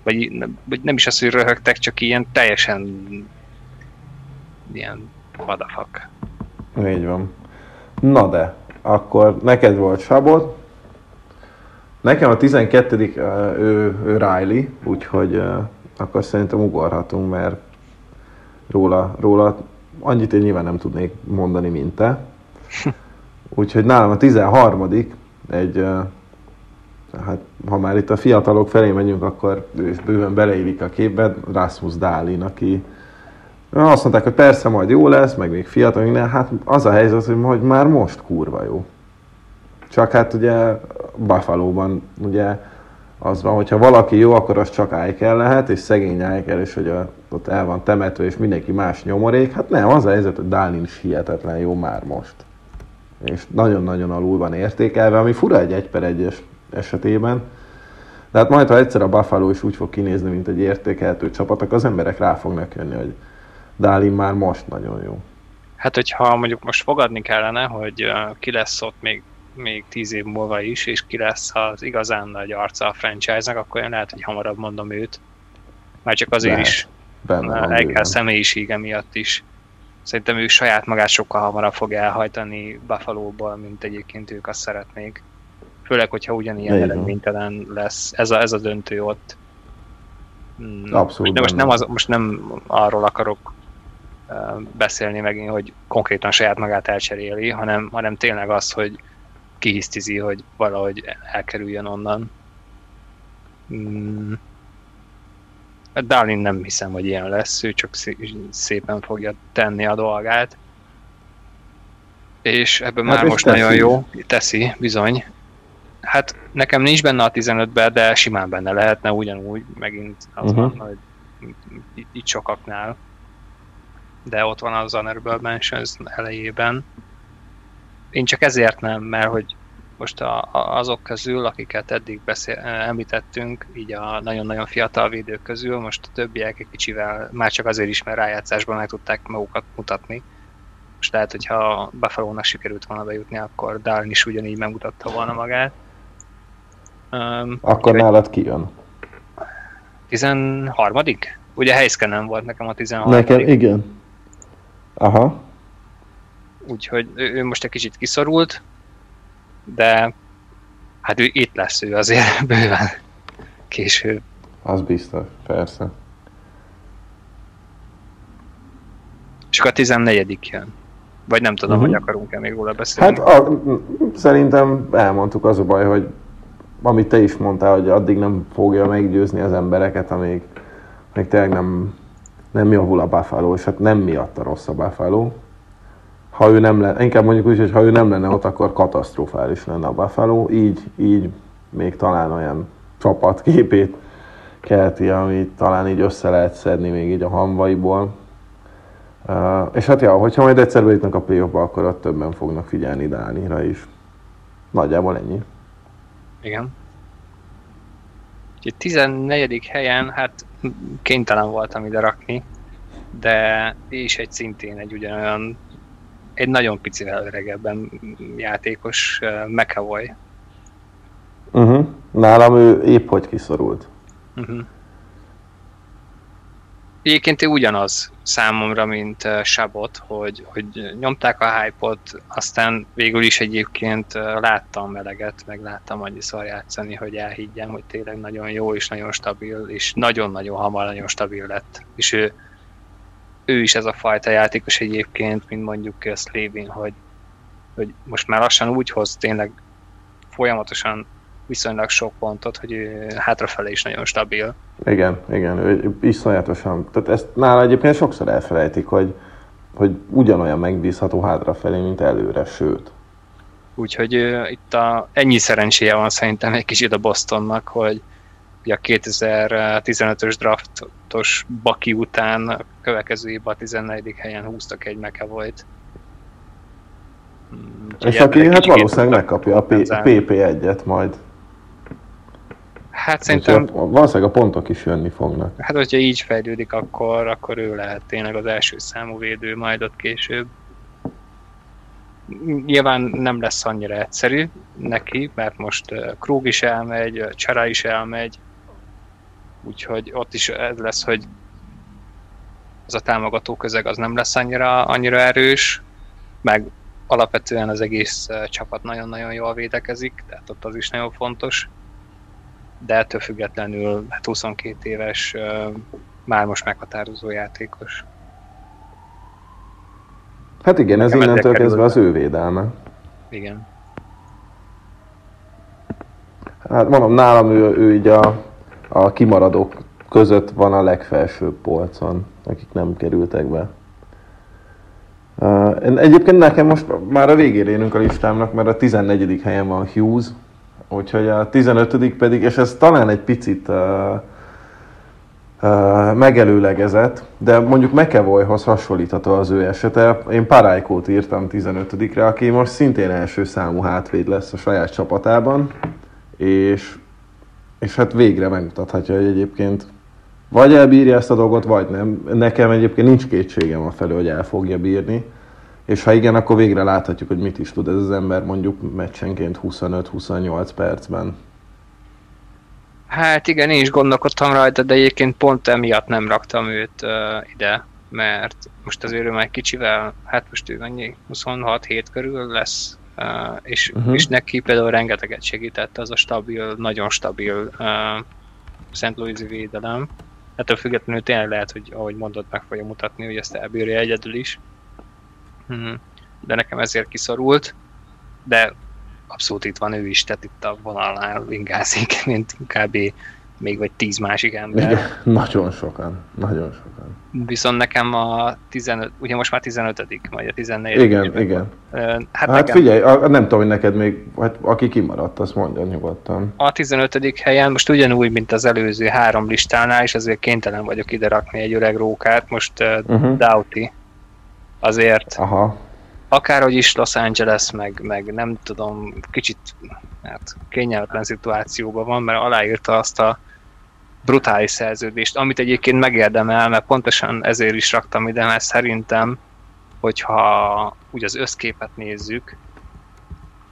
D: Vagy, vagy nem is az, hogy röhögtek, csak ilyen teljesen ilyen what the fuck.
C: Így van. Na de, akkor neked volt Sabot, nekem a 12 ő, ő Riley, úgyhogy akkor szerintem ugorhatunk, mert róla, róla annyit én nyilván nem tudnék mondani, mint te. Úgyhogy nálam a 13 egy, hát ha már itt a fiatalok felé megyünk, akkor ő bőven beleillik a képbe, Rasmus Dálin, aki azt mondták, hogy persze majd jó lesz, meg még fiatal, minden, hát az a helyzet, hogy már most kurva jó. Csak hát ugye Buffalo-ban ugye az van, hogyha valaki jó, akkor az csak Eichel lehet, és szegény Eichel, és hogy a, ott el van temetve, és mindenki más nyomorék. Hát nem, az a helyzet, hogy Dálin is hihetetlen jó már most. És nagyon-nagyon alul van értékelve, ami fura egy egy per egyes esetében. De hát majd, ha egyszer a Buffalo is úgy fog kinézni, mint egy értékelhető csapat, akkor az emberek rá fognak jönni, hogy Dálin már most nagyon jó.
D: Hát, hogyha mondjuk most fogadni kellene, hogy ki lesz ott még még tíz év múlva is, és ki lesz az igazán nagy arca a franchise-nak, akkor én lehet, hogy hamarabb mondom őt. Már csak azért lehet. is. Benne kell személyisége miatt is. Szerintem ő saját magát sokkal hamarabb fog elhajtani Buffalo-ból, mint egyébként ők azt szeretnék. Főleg, hogyha ugyanilyen eredménytelen lesz. Ez a, ez a döntő ott.
C: Hmm. Abszolút.
D: De most nem, az, most nem arról akarok beszélni megint, hogy konkrétan saját magát elcseréli, hanem, hanem tényleg az, hogy kihisztizi, hogy valahogy elkerüljön onnan. Mm. Darlin nem hiszem, hogy ilyen lesz, ő csak szépen fogja tenni a dolgát. És ebben hát már most teszi. nagyon jó, teszi, bizony. Hát nekem nincs benne a 15-ben, de simán benne lehetne ugyanúgy, megint az uh-huh. van, hogy itt sokaknál. De ott van az Honorable Mentions elejében én csak ezért nem, mert hogy most a, a, azok közül, akiket eddig beszél, említettünk, így a nagyon-nagyon fiatal védők közül, most a többiek egy kicsivel már csak azért is, mert rájátszásban meg tudták magukat mutatni. Most lehet, hogyha buffalo sikerült volna bejutni, akkor Darn is ugyanígy megmutatta volna magát.
C: Um, akkor úgy, nálad ki jön?
D: 13 Ugye Heiske nem volt nekem a 13
C: Nekem igen. Aha
D: úgyhogy ő, ő most egy kicsit kiszorult, de hát ő itt lesz ő azért bőven később.
C: Az biztos, persze.
D: És akkor a 14 jön. Vagy nem tudom, uh-huh. hogy mhm. akarunk-e még róla beszélni.
C: Hát a, szerintem elmondtuk az a baj, hogy amit te is mondtál, hogy addig nem fogja meggyőzni az embereket, amíg még tényleg nem, nem javul a Buffalo, és hát nem miatt a rossz a Buffalo, ha ő nem lenne, inkább mondjuk úgy, hogy ha ő nem lenne ott, akkor katasztrofális lenne a Buffalo, így, így még talán olyan csapatképét kelti, amit talán így össze lehet szedni még így a hamvaiból. Uh, és hát ja, hogyha majd egyszer bejutnak a play akkor ott többen fognak figyelni Dánira is. Nagyjából ennyi.
D: Igen. Úgyhogy 14. helyen, hát kénytelen voltam ide rakni, de és egy szintén egy ugyanolyan egy nagyon picivel öregebben játékos uh, McAvoy.
C: Uh-huh. Nálam ő épp hogy kiszorult. Uh-huh.
D: Egyébként ugyanaz számomra, mint uh, Sabot, hogy, hogy nyomták a hype-ot, aztán végül is egyébként uh, láttam meleget, meg láttam annyiszor játszani, hogy elhiggyem, hogy tényleg nagyon jó és nagyon stabil, és nagyon-nagyon hamar nagyon stabil lett. És ő ő is ez a fajta játékos egyébként, mint mondjuk Slavin, hogy, hogy most már lassan úgy hoz tényleg folyamatosan viszonylag sok pontot, hogy ő hátrafelé is nagyon stabil.
C: Igen, igen, ő iszonyatosan. Tehát ezt nála egyébként sokszor elfelejtik, hogy, hogy ugyanolyan megbízható hátrafelé, mint előre, sőt.
D: Úgyhogy uh, itt a, ennyi szerencséje van szerintem egy kicsit a Bostonnak, hogy, a 2015-ös draftos Baki után a következő évben a 14. helyen húztak egy McAvoy-t.
C: Hmm, és aki hát valószínűleg megkapja a PP1-et majd.
D: Hát szerintem...
C: Valószínűleg a pontok is jönni fognak.
D: Hát, hogyha így fejlődik, akkor, akkor ő lehet tényleg az első számú védő majd ott később. nyilván nem lesz annyira egyszerű neki, mert most Krug is elmegy, Csara is elmegy, úgyhogy ott is ez lesz, hogy az a támogató közeg az nem lesz annyira, annyira erős, meg alapvetően az egész csapat nagyon-nagyon jól védekezik, tehát ott az is nagyon fontos. De ettől függetlenül hát 22 éves, már most meghatározó játékos.
C: Hát igen, ez innentől kezdve az ő védelme.
D: Igen.
C: Hát mondom, nálam ő, ő így a, a kimaradók között van a legfelsőbb polcon, akik nem kerültek be. Uh, egyébként nekem most már a végére érünk a listámnak, mert a 14. helyen van Hughes, úgyhogy a 15. pedig, és ez talán egy picit uh, uh, megelőlegezett, de mondjuk McEvoyhoz hasonlítható az ő esete. Én Parájkót írtam 15-re, aki most szintén első számú hátvéd lesz a saját csapatában, és, és hát végre megmutathatja, hogy egyébként vagy elbírja ezt a dolgot, vagy nem. Nekem egyébként nincs kétségem a felől, hogy el fogja bírni. És ha igen, akkor végre láthatjuk, hogy mit is tud ez az ember mondjuk meccsenként 25-28 percben.
D: Hát igen, én is gondolkodtam rajta, de egyébként pont emiatt nem raktam őt uh, ide, mert most azért ő már kicsivel, hát most ő mennyi, 26 hét körül lesz, uh, és, uh-huh. és neki például rengeteget segített az a stabil, nagyon stabil uh, St. Louis védelem. Ettől függetlenül tényleg lehet, hogy ahogy mondod, meg fogja mutatni, hogy ezt elbírja egyedül is. Mhm. De nekem ezért kiszorult, de abszolút itt van ő is, tehát itt a vonalnál ingázik, mint kb. még vagy tíz másik ember. Igen,
C: nagyon sokan, nagyon sokan.
D: Viszont nekem a 15, ugye most már 15 vagy a 14
C: Igen, igen. Hát, hát nekem, figyelj, a, nem tudom, hogy neked még, hát aki kimaradt, azt mondja nyugodtan.
D: A 15 helyen most ugyanúgy, mint az előző három listánál, és azért kénytelen vagyok ide rakni egy öreg rókát, most uh-huh. Doughty azért Aha. akárhogy is Los Angeles, meg, meg nem tudom, kicsit hát, kényelmetlen szituációban van, mert aláírta azt a brutális szerződést, amit egyébként megérdemel, mert pontosan ezért is raktam ide, mert szerintem, hogyha úgy az összképet nézzük,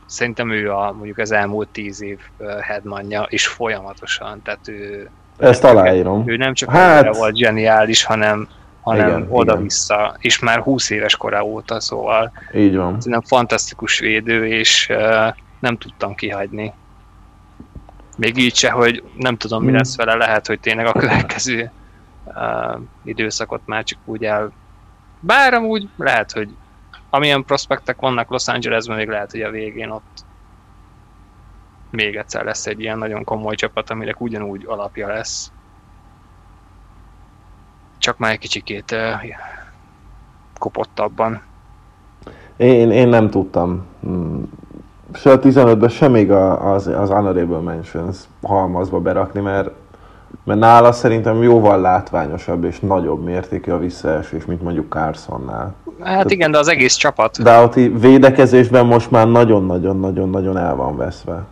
D: szerintem ő a mondjuk az elmúlt tíz év headmanja, és folyamatosan, tehát ő
C: ezt aláírom.
D: Ő nem csak hát... volt zseniális, hanem hanem oda-vissza, és már 20 éves kora óta, szóval
C: így van.
D: nem fantasztikus védő, és uh, nem tudtam kihagyni. Még így se, hogy nem tudom, mi hmm. lesz vele, lehet, hogy tényleg a következő uh, időszakot már csak úgy el... Bár amúgy lehet, hogy amilyen prospektek vannak Los Angelesben, még lehet, hogy a végén ott még egyszer lesz egy ilyen nagyon komoly csapat, aminek ugyanúgy alapja lesz csak már egy kicsikét uh, kopottabban.
C: Én, én nem tudtam. Se a 15-ben, se még az, az Honorable Mentions halmazba berakni, mert, mert nála szerintem jóval látványosabb és nagyobb mértékű a visszaesés, mint mondjuk Carsonnál.
D: Hát Tehát, igen, de az egész csapat.
C: De ott védekezésben most már nagyon-nagyon-nagyon-nagyon el van veszve.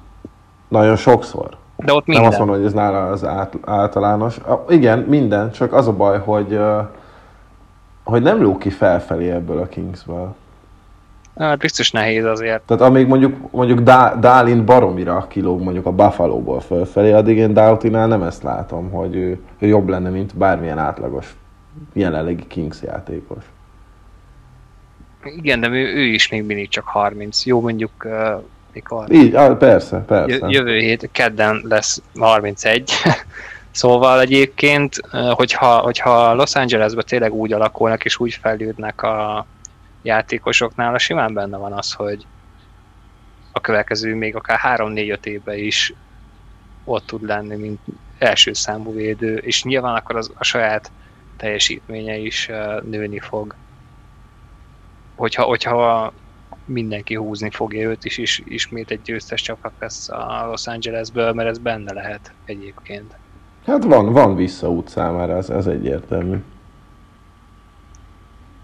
C: Nagyon sokszor.
D: De ott minden. Nem
C: azt mondom, hogy ez nála az át, általános. Igen, minden, csak az a baj, hogy, hogy nem lók ki felfelé ebből a Kingsből.
D: Hát biztos nehéz azért.
C: Tehát amíg mondjuk, mondjuk Dálin baromira kilóg mondjuk a Buffalo-ból fölfelé, addig én Doughty-nál nem ezt látom, hogy ő, ő jobb lenne, mint bármilyen átlagos jelenlegi Kings játékos.
D: Igen, de ő, ő is még mindig csak 30. Jó, mondjuk
C: mikor? Így, á, persze, persze.
D: Jövő hét, kedden lesz 31. szóval egyébként, hogyha, hogyha Los Angelesben tényleg úgy alakulnak és úgy fejlődnek a játékosoknál, a simán benne van az, hogy a következő még akár 3-4-5 évben is ott tud lenni, mint első számú védő, és nyilván akkor az, a saját teljesítménye is nőni fog. Hogyha, hogyha mindenki húzni fogja őt is, és ismét egy győztes csapat lesz a Los Angelesből, mert ez benne lehet egyébként.
C: Hát van, van visszaút számára, ez, ez egyértelmű.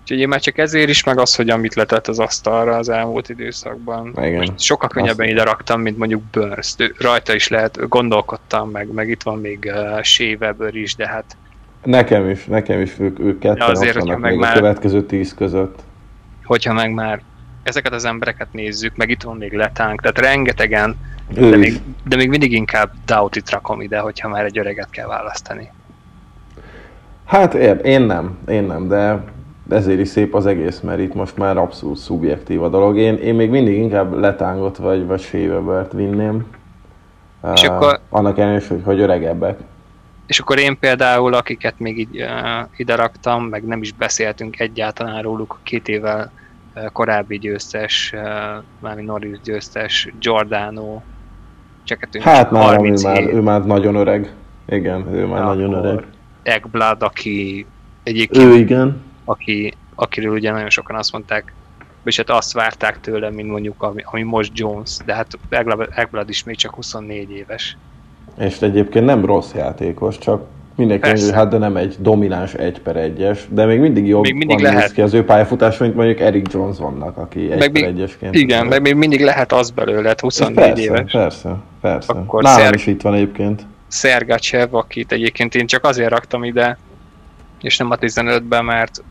D: Úgyhogy én már csak ezért is, meg az, hogy amit letett az asztalra az elmúlt időszakban. Igen. Most sokkal könnyebben Azt... ide raktam, mint mondjuk Burns. Rajta is lehet, gondolkodtam, meg, meg itt van még uh, Shea Weber is, de hát...
C: Nekem is, nekem is ők, ők ketten ja, azért, ott vannak meg még már, a következő tíz között.
D: Hogyha meg már ezeket az embereket nézzük, meg itt van még letánk, tehát rengetegen, de még, de még mindig inkább Doughty-t rakom ide, hogyha már egy öreget kell választani.
C: Hát én nem, én nem, de ezért is szép az egész, mert itt most már abszolút szubjektív a dolog. Én, én még mindig inkább letángot vagy, vagy Shea vinném.
D: És
C: Uh,
D: akkor-
C: Annak ellenére, hogy, hogy öregebbek.
D: És akkor én például, akiket még így uh, ide raktam, meg nem is beszéltünk egyáltalán róluk, két évvel korábbi győztes, mármint Norris győztes, Giordano, cseketünk
C: Hát nálam ő már, ő már nagyon öreg. Igen, ő már nagyon öreg.
D: Ekblad, aki egyébként,
C: Ő igen.
D: aki, akiről ugye nagyon sokan azt mondták, és hát azt várták tőle, mint mondjuk, ami, ami most Jones, de hát Ekblad is még csak 24 éves.
C: És egyébként nem rossz játékos, csak mindenki
D: Persze.
C: mondja, hát de nem egy domináns 1 per 1-es, de még mindig jobb
D: Még mindig lehet.
C: néz ki az ő pályafutás, mint mondjuk Eric Jones vannak, aki 1
D: Meg
C: per 1-esként.
D: Igen, meg még mindig lehet az belőle, hát
C: Ez
D: 24
C: persze,
D: éves.
C: Persze, persze.
D: Akkor
C: Nálam
D: Szerg-
C: is itt van egyébként.
D: Szergacev, akit egyébként én csak azért raktam ide, és nem a 15-ben, mert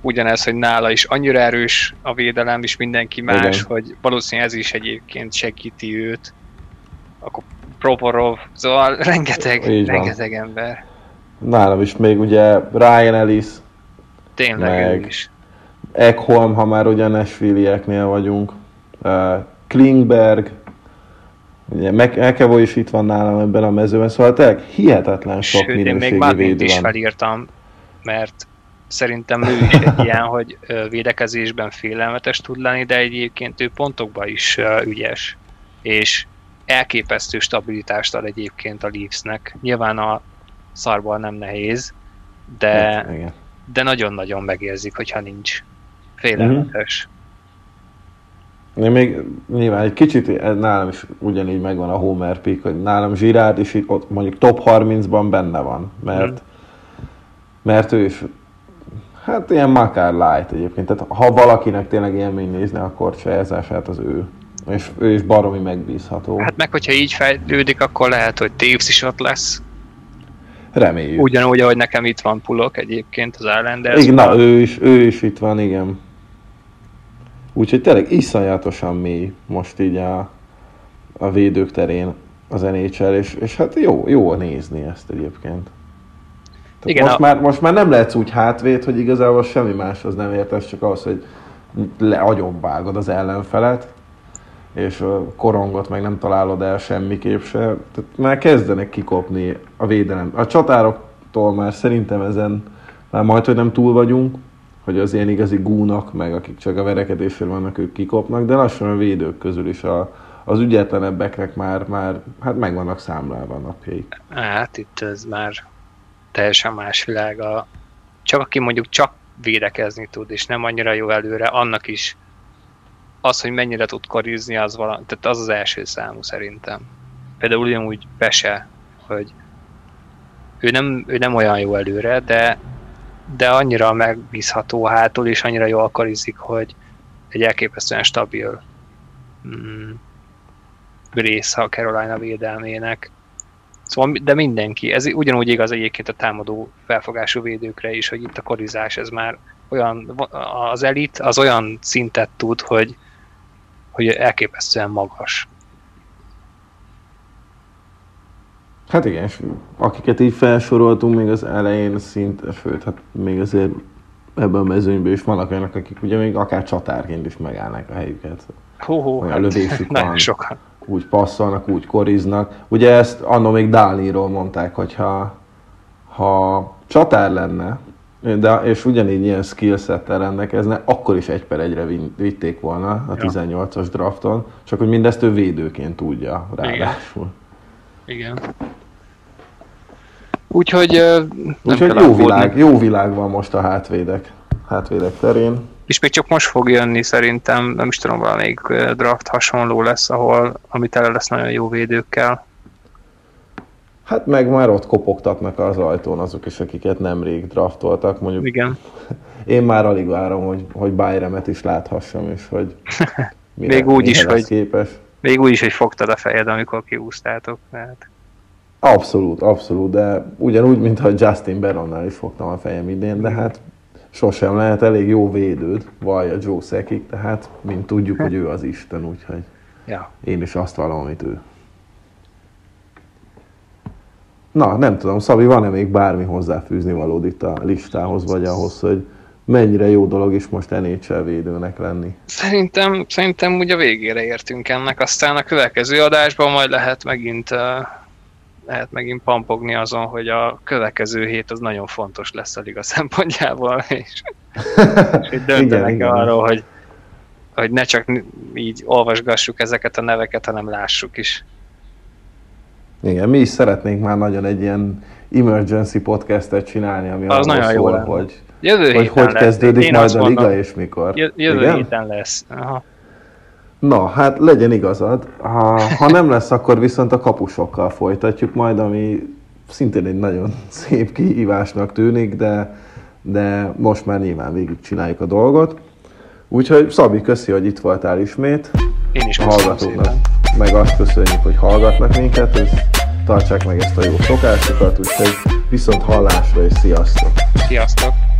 D: ugyanez, hogy nála is annyira erős a védelem, és mindenki más,
C: Igen.
D: Igen. hogy valószínűleg ez is egyébként segíti őt. Akkor Provorov, szóval rengeteg,
C: Így van.
D: rengeteg ember.
C: Nálam is még ugye Ryan Ellis,
D: Tényleg
C: Meg-
D: is.
C: Ekholm, ha már ugye Nashville-ieknél vagyunk, uh, Klingberg, ugye McEvoy is itt van nálam ebben a mezőben, szóval tényleg hihetetlen sok
D: Sőt, én még
C: minőségi védő
D: is felírtam, mert szerintem ő is egy ilyen, hogy védekezésben félelmetes tud lenni, de egyébként ő pontokban is ügyes. És elképesztő stabilitást ad egyébként a Leafsnek. Nyilván a szarból nem nehéz, de,
C: Hát, igen.
D: de nagyon-nagyon megérzik, hogyha nincs. Félelmetes.
C: Én még nyilván egy kicsit nálam is ugyanígy megvan a Homer pick, hogy nálam Girard is ott mondjuk top 30-ban benne van, mert,
D: Mhm.
C: mert ő is hát ilyen Makár light egyébként, tehát ha valakinek tényleg élmény nézni, akkor csajázását az ő. És ő is baromi megbízható.
D: Hát meg, hogyha így fejlődik, akkor lehet, hogy Taves is ott lesz.
C: Reméljük.
D: Ugyanúgy, ahogy nekem itt van Pulok egyébként az Islanders.
C: Igen, na, ő is, ő is itt van, igen. Úgyhogy tényleg iszonyatosan mély most így a, a védők terén az NHL, és, és hát jó, jó nézni ezt egyébként. Tehát
D: Igen,
C: most,
D: a-
C: már, most már nem lehetsz úgy hátvét, hogy igazából semmi máshoz nem értesz, csak az, hogy le agyonvágod az ellenfelet, és korongot meg nem találod el semmiképp se. Tehát már kezdenek kikopni a védelem. A csatároktól már szerintem ezen már majd, hogy nem túl vagyunk, hogy az ilyen igazi gúnak, meg akik csak a verekedésről vannak, ők kikopnak, de lassan a védők közül is a, az ügyetlenebbeknek már, már hát meg vannak számlálva a napjaik.
D: Hát itt ez már teljesen más világ. A, csak aki mondjuk csak védekezni tud, és nem annyira jó előre, annak is az, hogy mennyire tud korizni, az, vala, tehát az az első számú szerintem. Például ugyanúgy Pese, hogy ő nem, ő nem olyan jó előre, de, de annyira megbízható hátul, és annyira jól karizik, hogy egy elképesztően stabil mm, része a Carolina védelmének. Szóval, de mindenki, ez ugyanúgy igaz egyébként a támadó felfogású védőkre is, hogy itt a korizás, ez már olyan, az elit az olyan szintet tud, hogy, hogy elképesztően magas.
C: Hát igen, és akiket így felsoroltunk még az elején szinte, sőt, hát még azért ebben a mezőnyben is vannak olyanok, akik ugye még akár csatárként is megállnak a helyüket.
D: Hú, hú,
C: Olyan lövésük
D: nagyon
C: van.
D: sokan.
C: úgy passzolnak, úgy koriznak. Ugye ezt annó még Dálniról mondták, hogy ha, ha csatár lenne, de, és ugyanígy ilyen skillsettel rendelkezne, akkor is egy per egyre vitték volna a
D: Ja.
C: 18-as drafton, csak hogy mindezt ő védőként tudja ráadásul.
D: Igen. Úgyhogy ö, nem
C: Úgyhogy
D: kell
C: jó
D: aggódni.
C: világ, jó világ van most a hátvédek, hátvédek terén.
D: És még csak most fog jönni szerintem, nem is tudom, valamelyik draft hasonló lesz, ahol, ami tele lesz nagyon jó védőkkel.
C: Hát meg már ott kopogtatnak az ajtón azok is, akiket nemrég draftoltak. Mondjuk
D: Igen.
C: Én már alig várom, hogy, hogy Bayremet is láthassam, és hogy mire,
D: Még úgy is, hogy-
C: képes.
D: Még úgy is, hogy fogtad a fejed, amikor kiúztátok. Tehát.
C: Abszolút, abszolút, de ugyanúgy, mintha Justin Baronnál is fogtam a fejem idén, de hát sosem lehet elég jó védőd, vallja Joe Szekik, tehát mint tudjuk, hogy ő az Isten, úgyhogy
D: Ja.
C: én is azt vallom, amit ő. Na, nem tudom, Szabi, van-e még bármi hozzáfűzni valód itt a listához, vagy ahhoz, hogy mennyire jó dolog is most NHL védőnek lenni?
D: Szerintem, szerintem úgy a végére értünk ennek, aztán a következő adásban majd lehet megint lehet megint pampogni azon, hogy a következő hét az nagyon fontos lesz a liga szempontjából, és, és döntenek
C: igen.
D: arról, hogy, hogy ne csak így olvasgassuk ezeket a neveket, hanem lássuk is.
C: Igen, mi is szeretnénk már nagyon egy ilyen emergency podcastet csinálni, ami
D: Az nagyon jó
C: szól,
D: lenne.
C: hogy,
D: Jövő
C: hogy hogy
D: lesz.
C: kezdődik
D: Én
C: majd a liga
D: mondom,
C: és mikor.
D: jö- Jövő
C: Igen?
D: héten lesz. Aha.
C: Na, hát legyen igazad. Ha, ha nem lesz, akkor viszont a kapusokkal folytatjuk majd, ami szintén egy nagyon szép kihívásnak tűnik, de, de most már nyilván végig csináljuk a dolgot. Úgyhogy Szabi, köszi, hogy itt voltál ismét.
D: Én is köszönöm
C: hallgatóknak
D: szépen.
C: meg azt köszönjük, hogy hallgatnak minket, és tartsák meg ezt a jó szokásukat, úgyhogy viszont hallásra és sziasztok!
D: Sziasztok!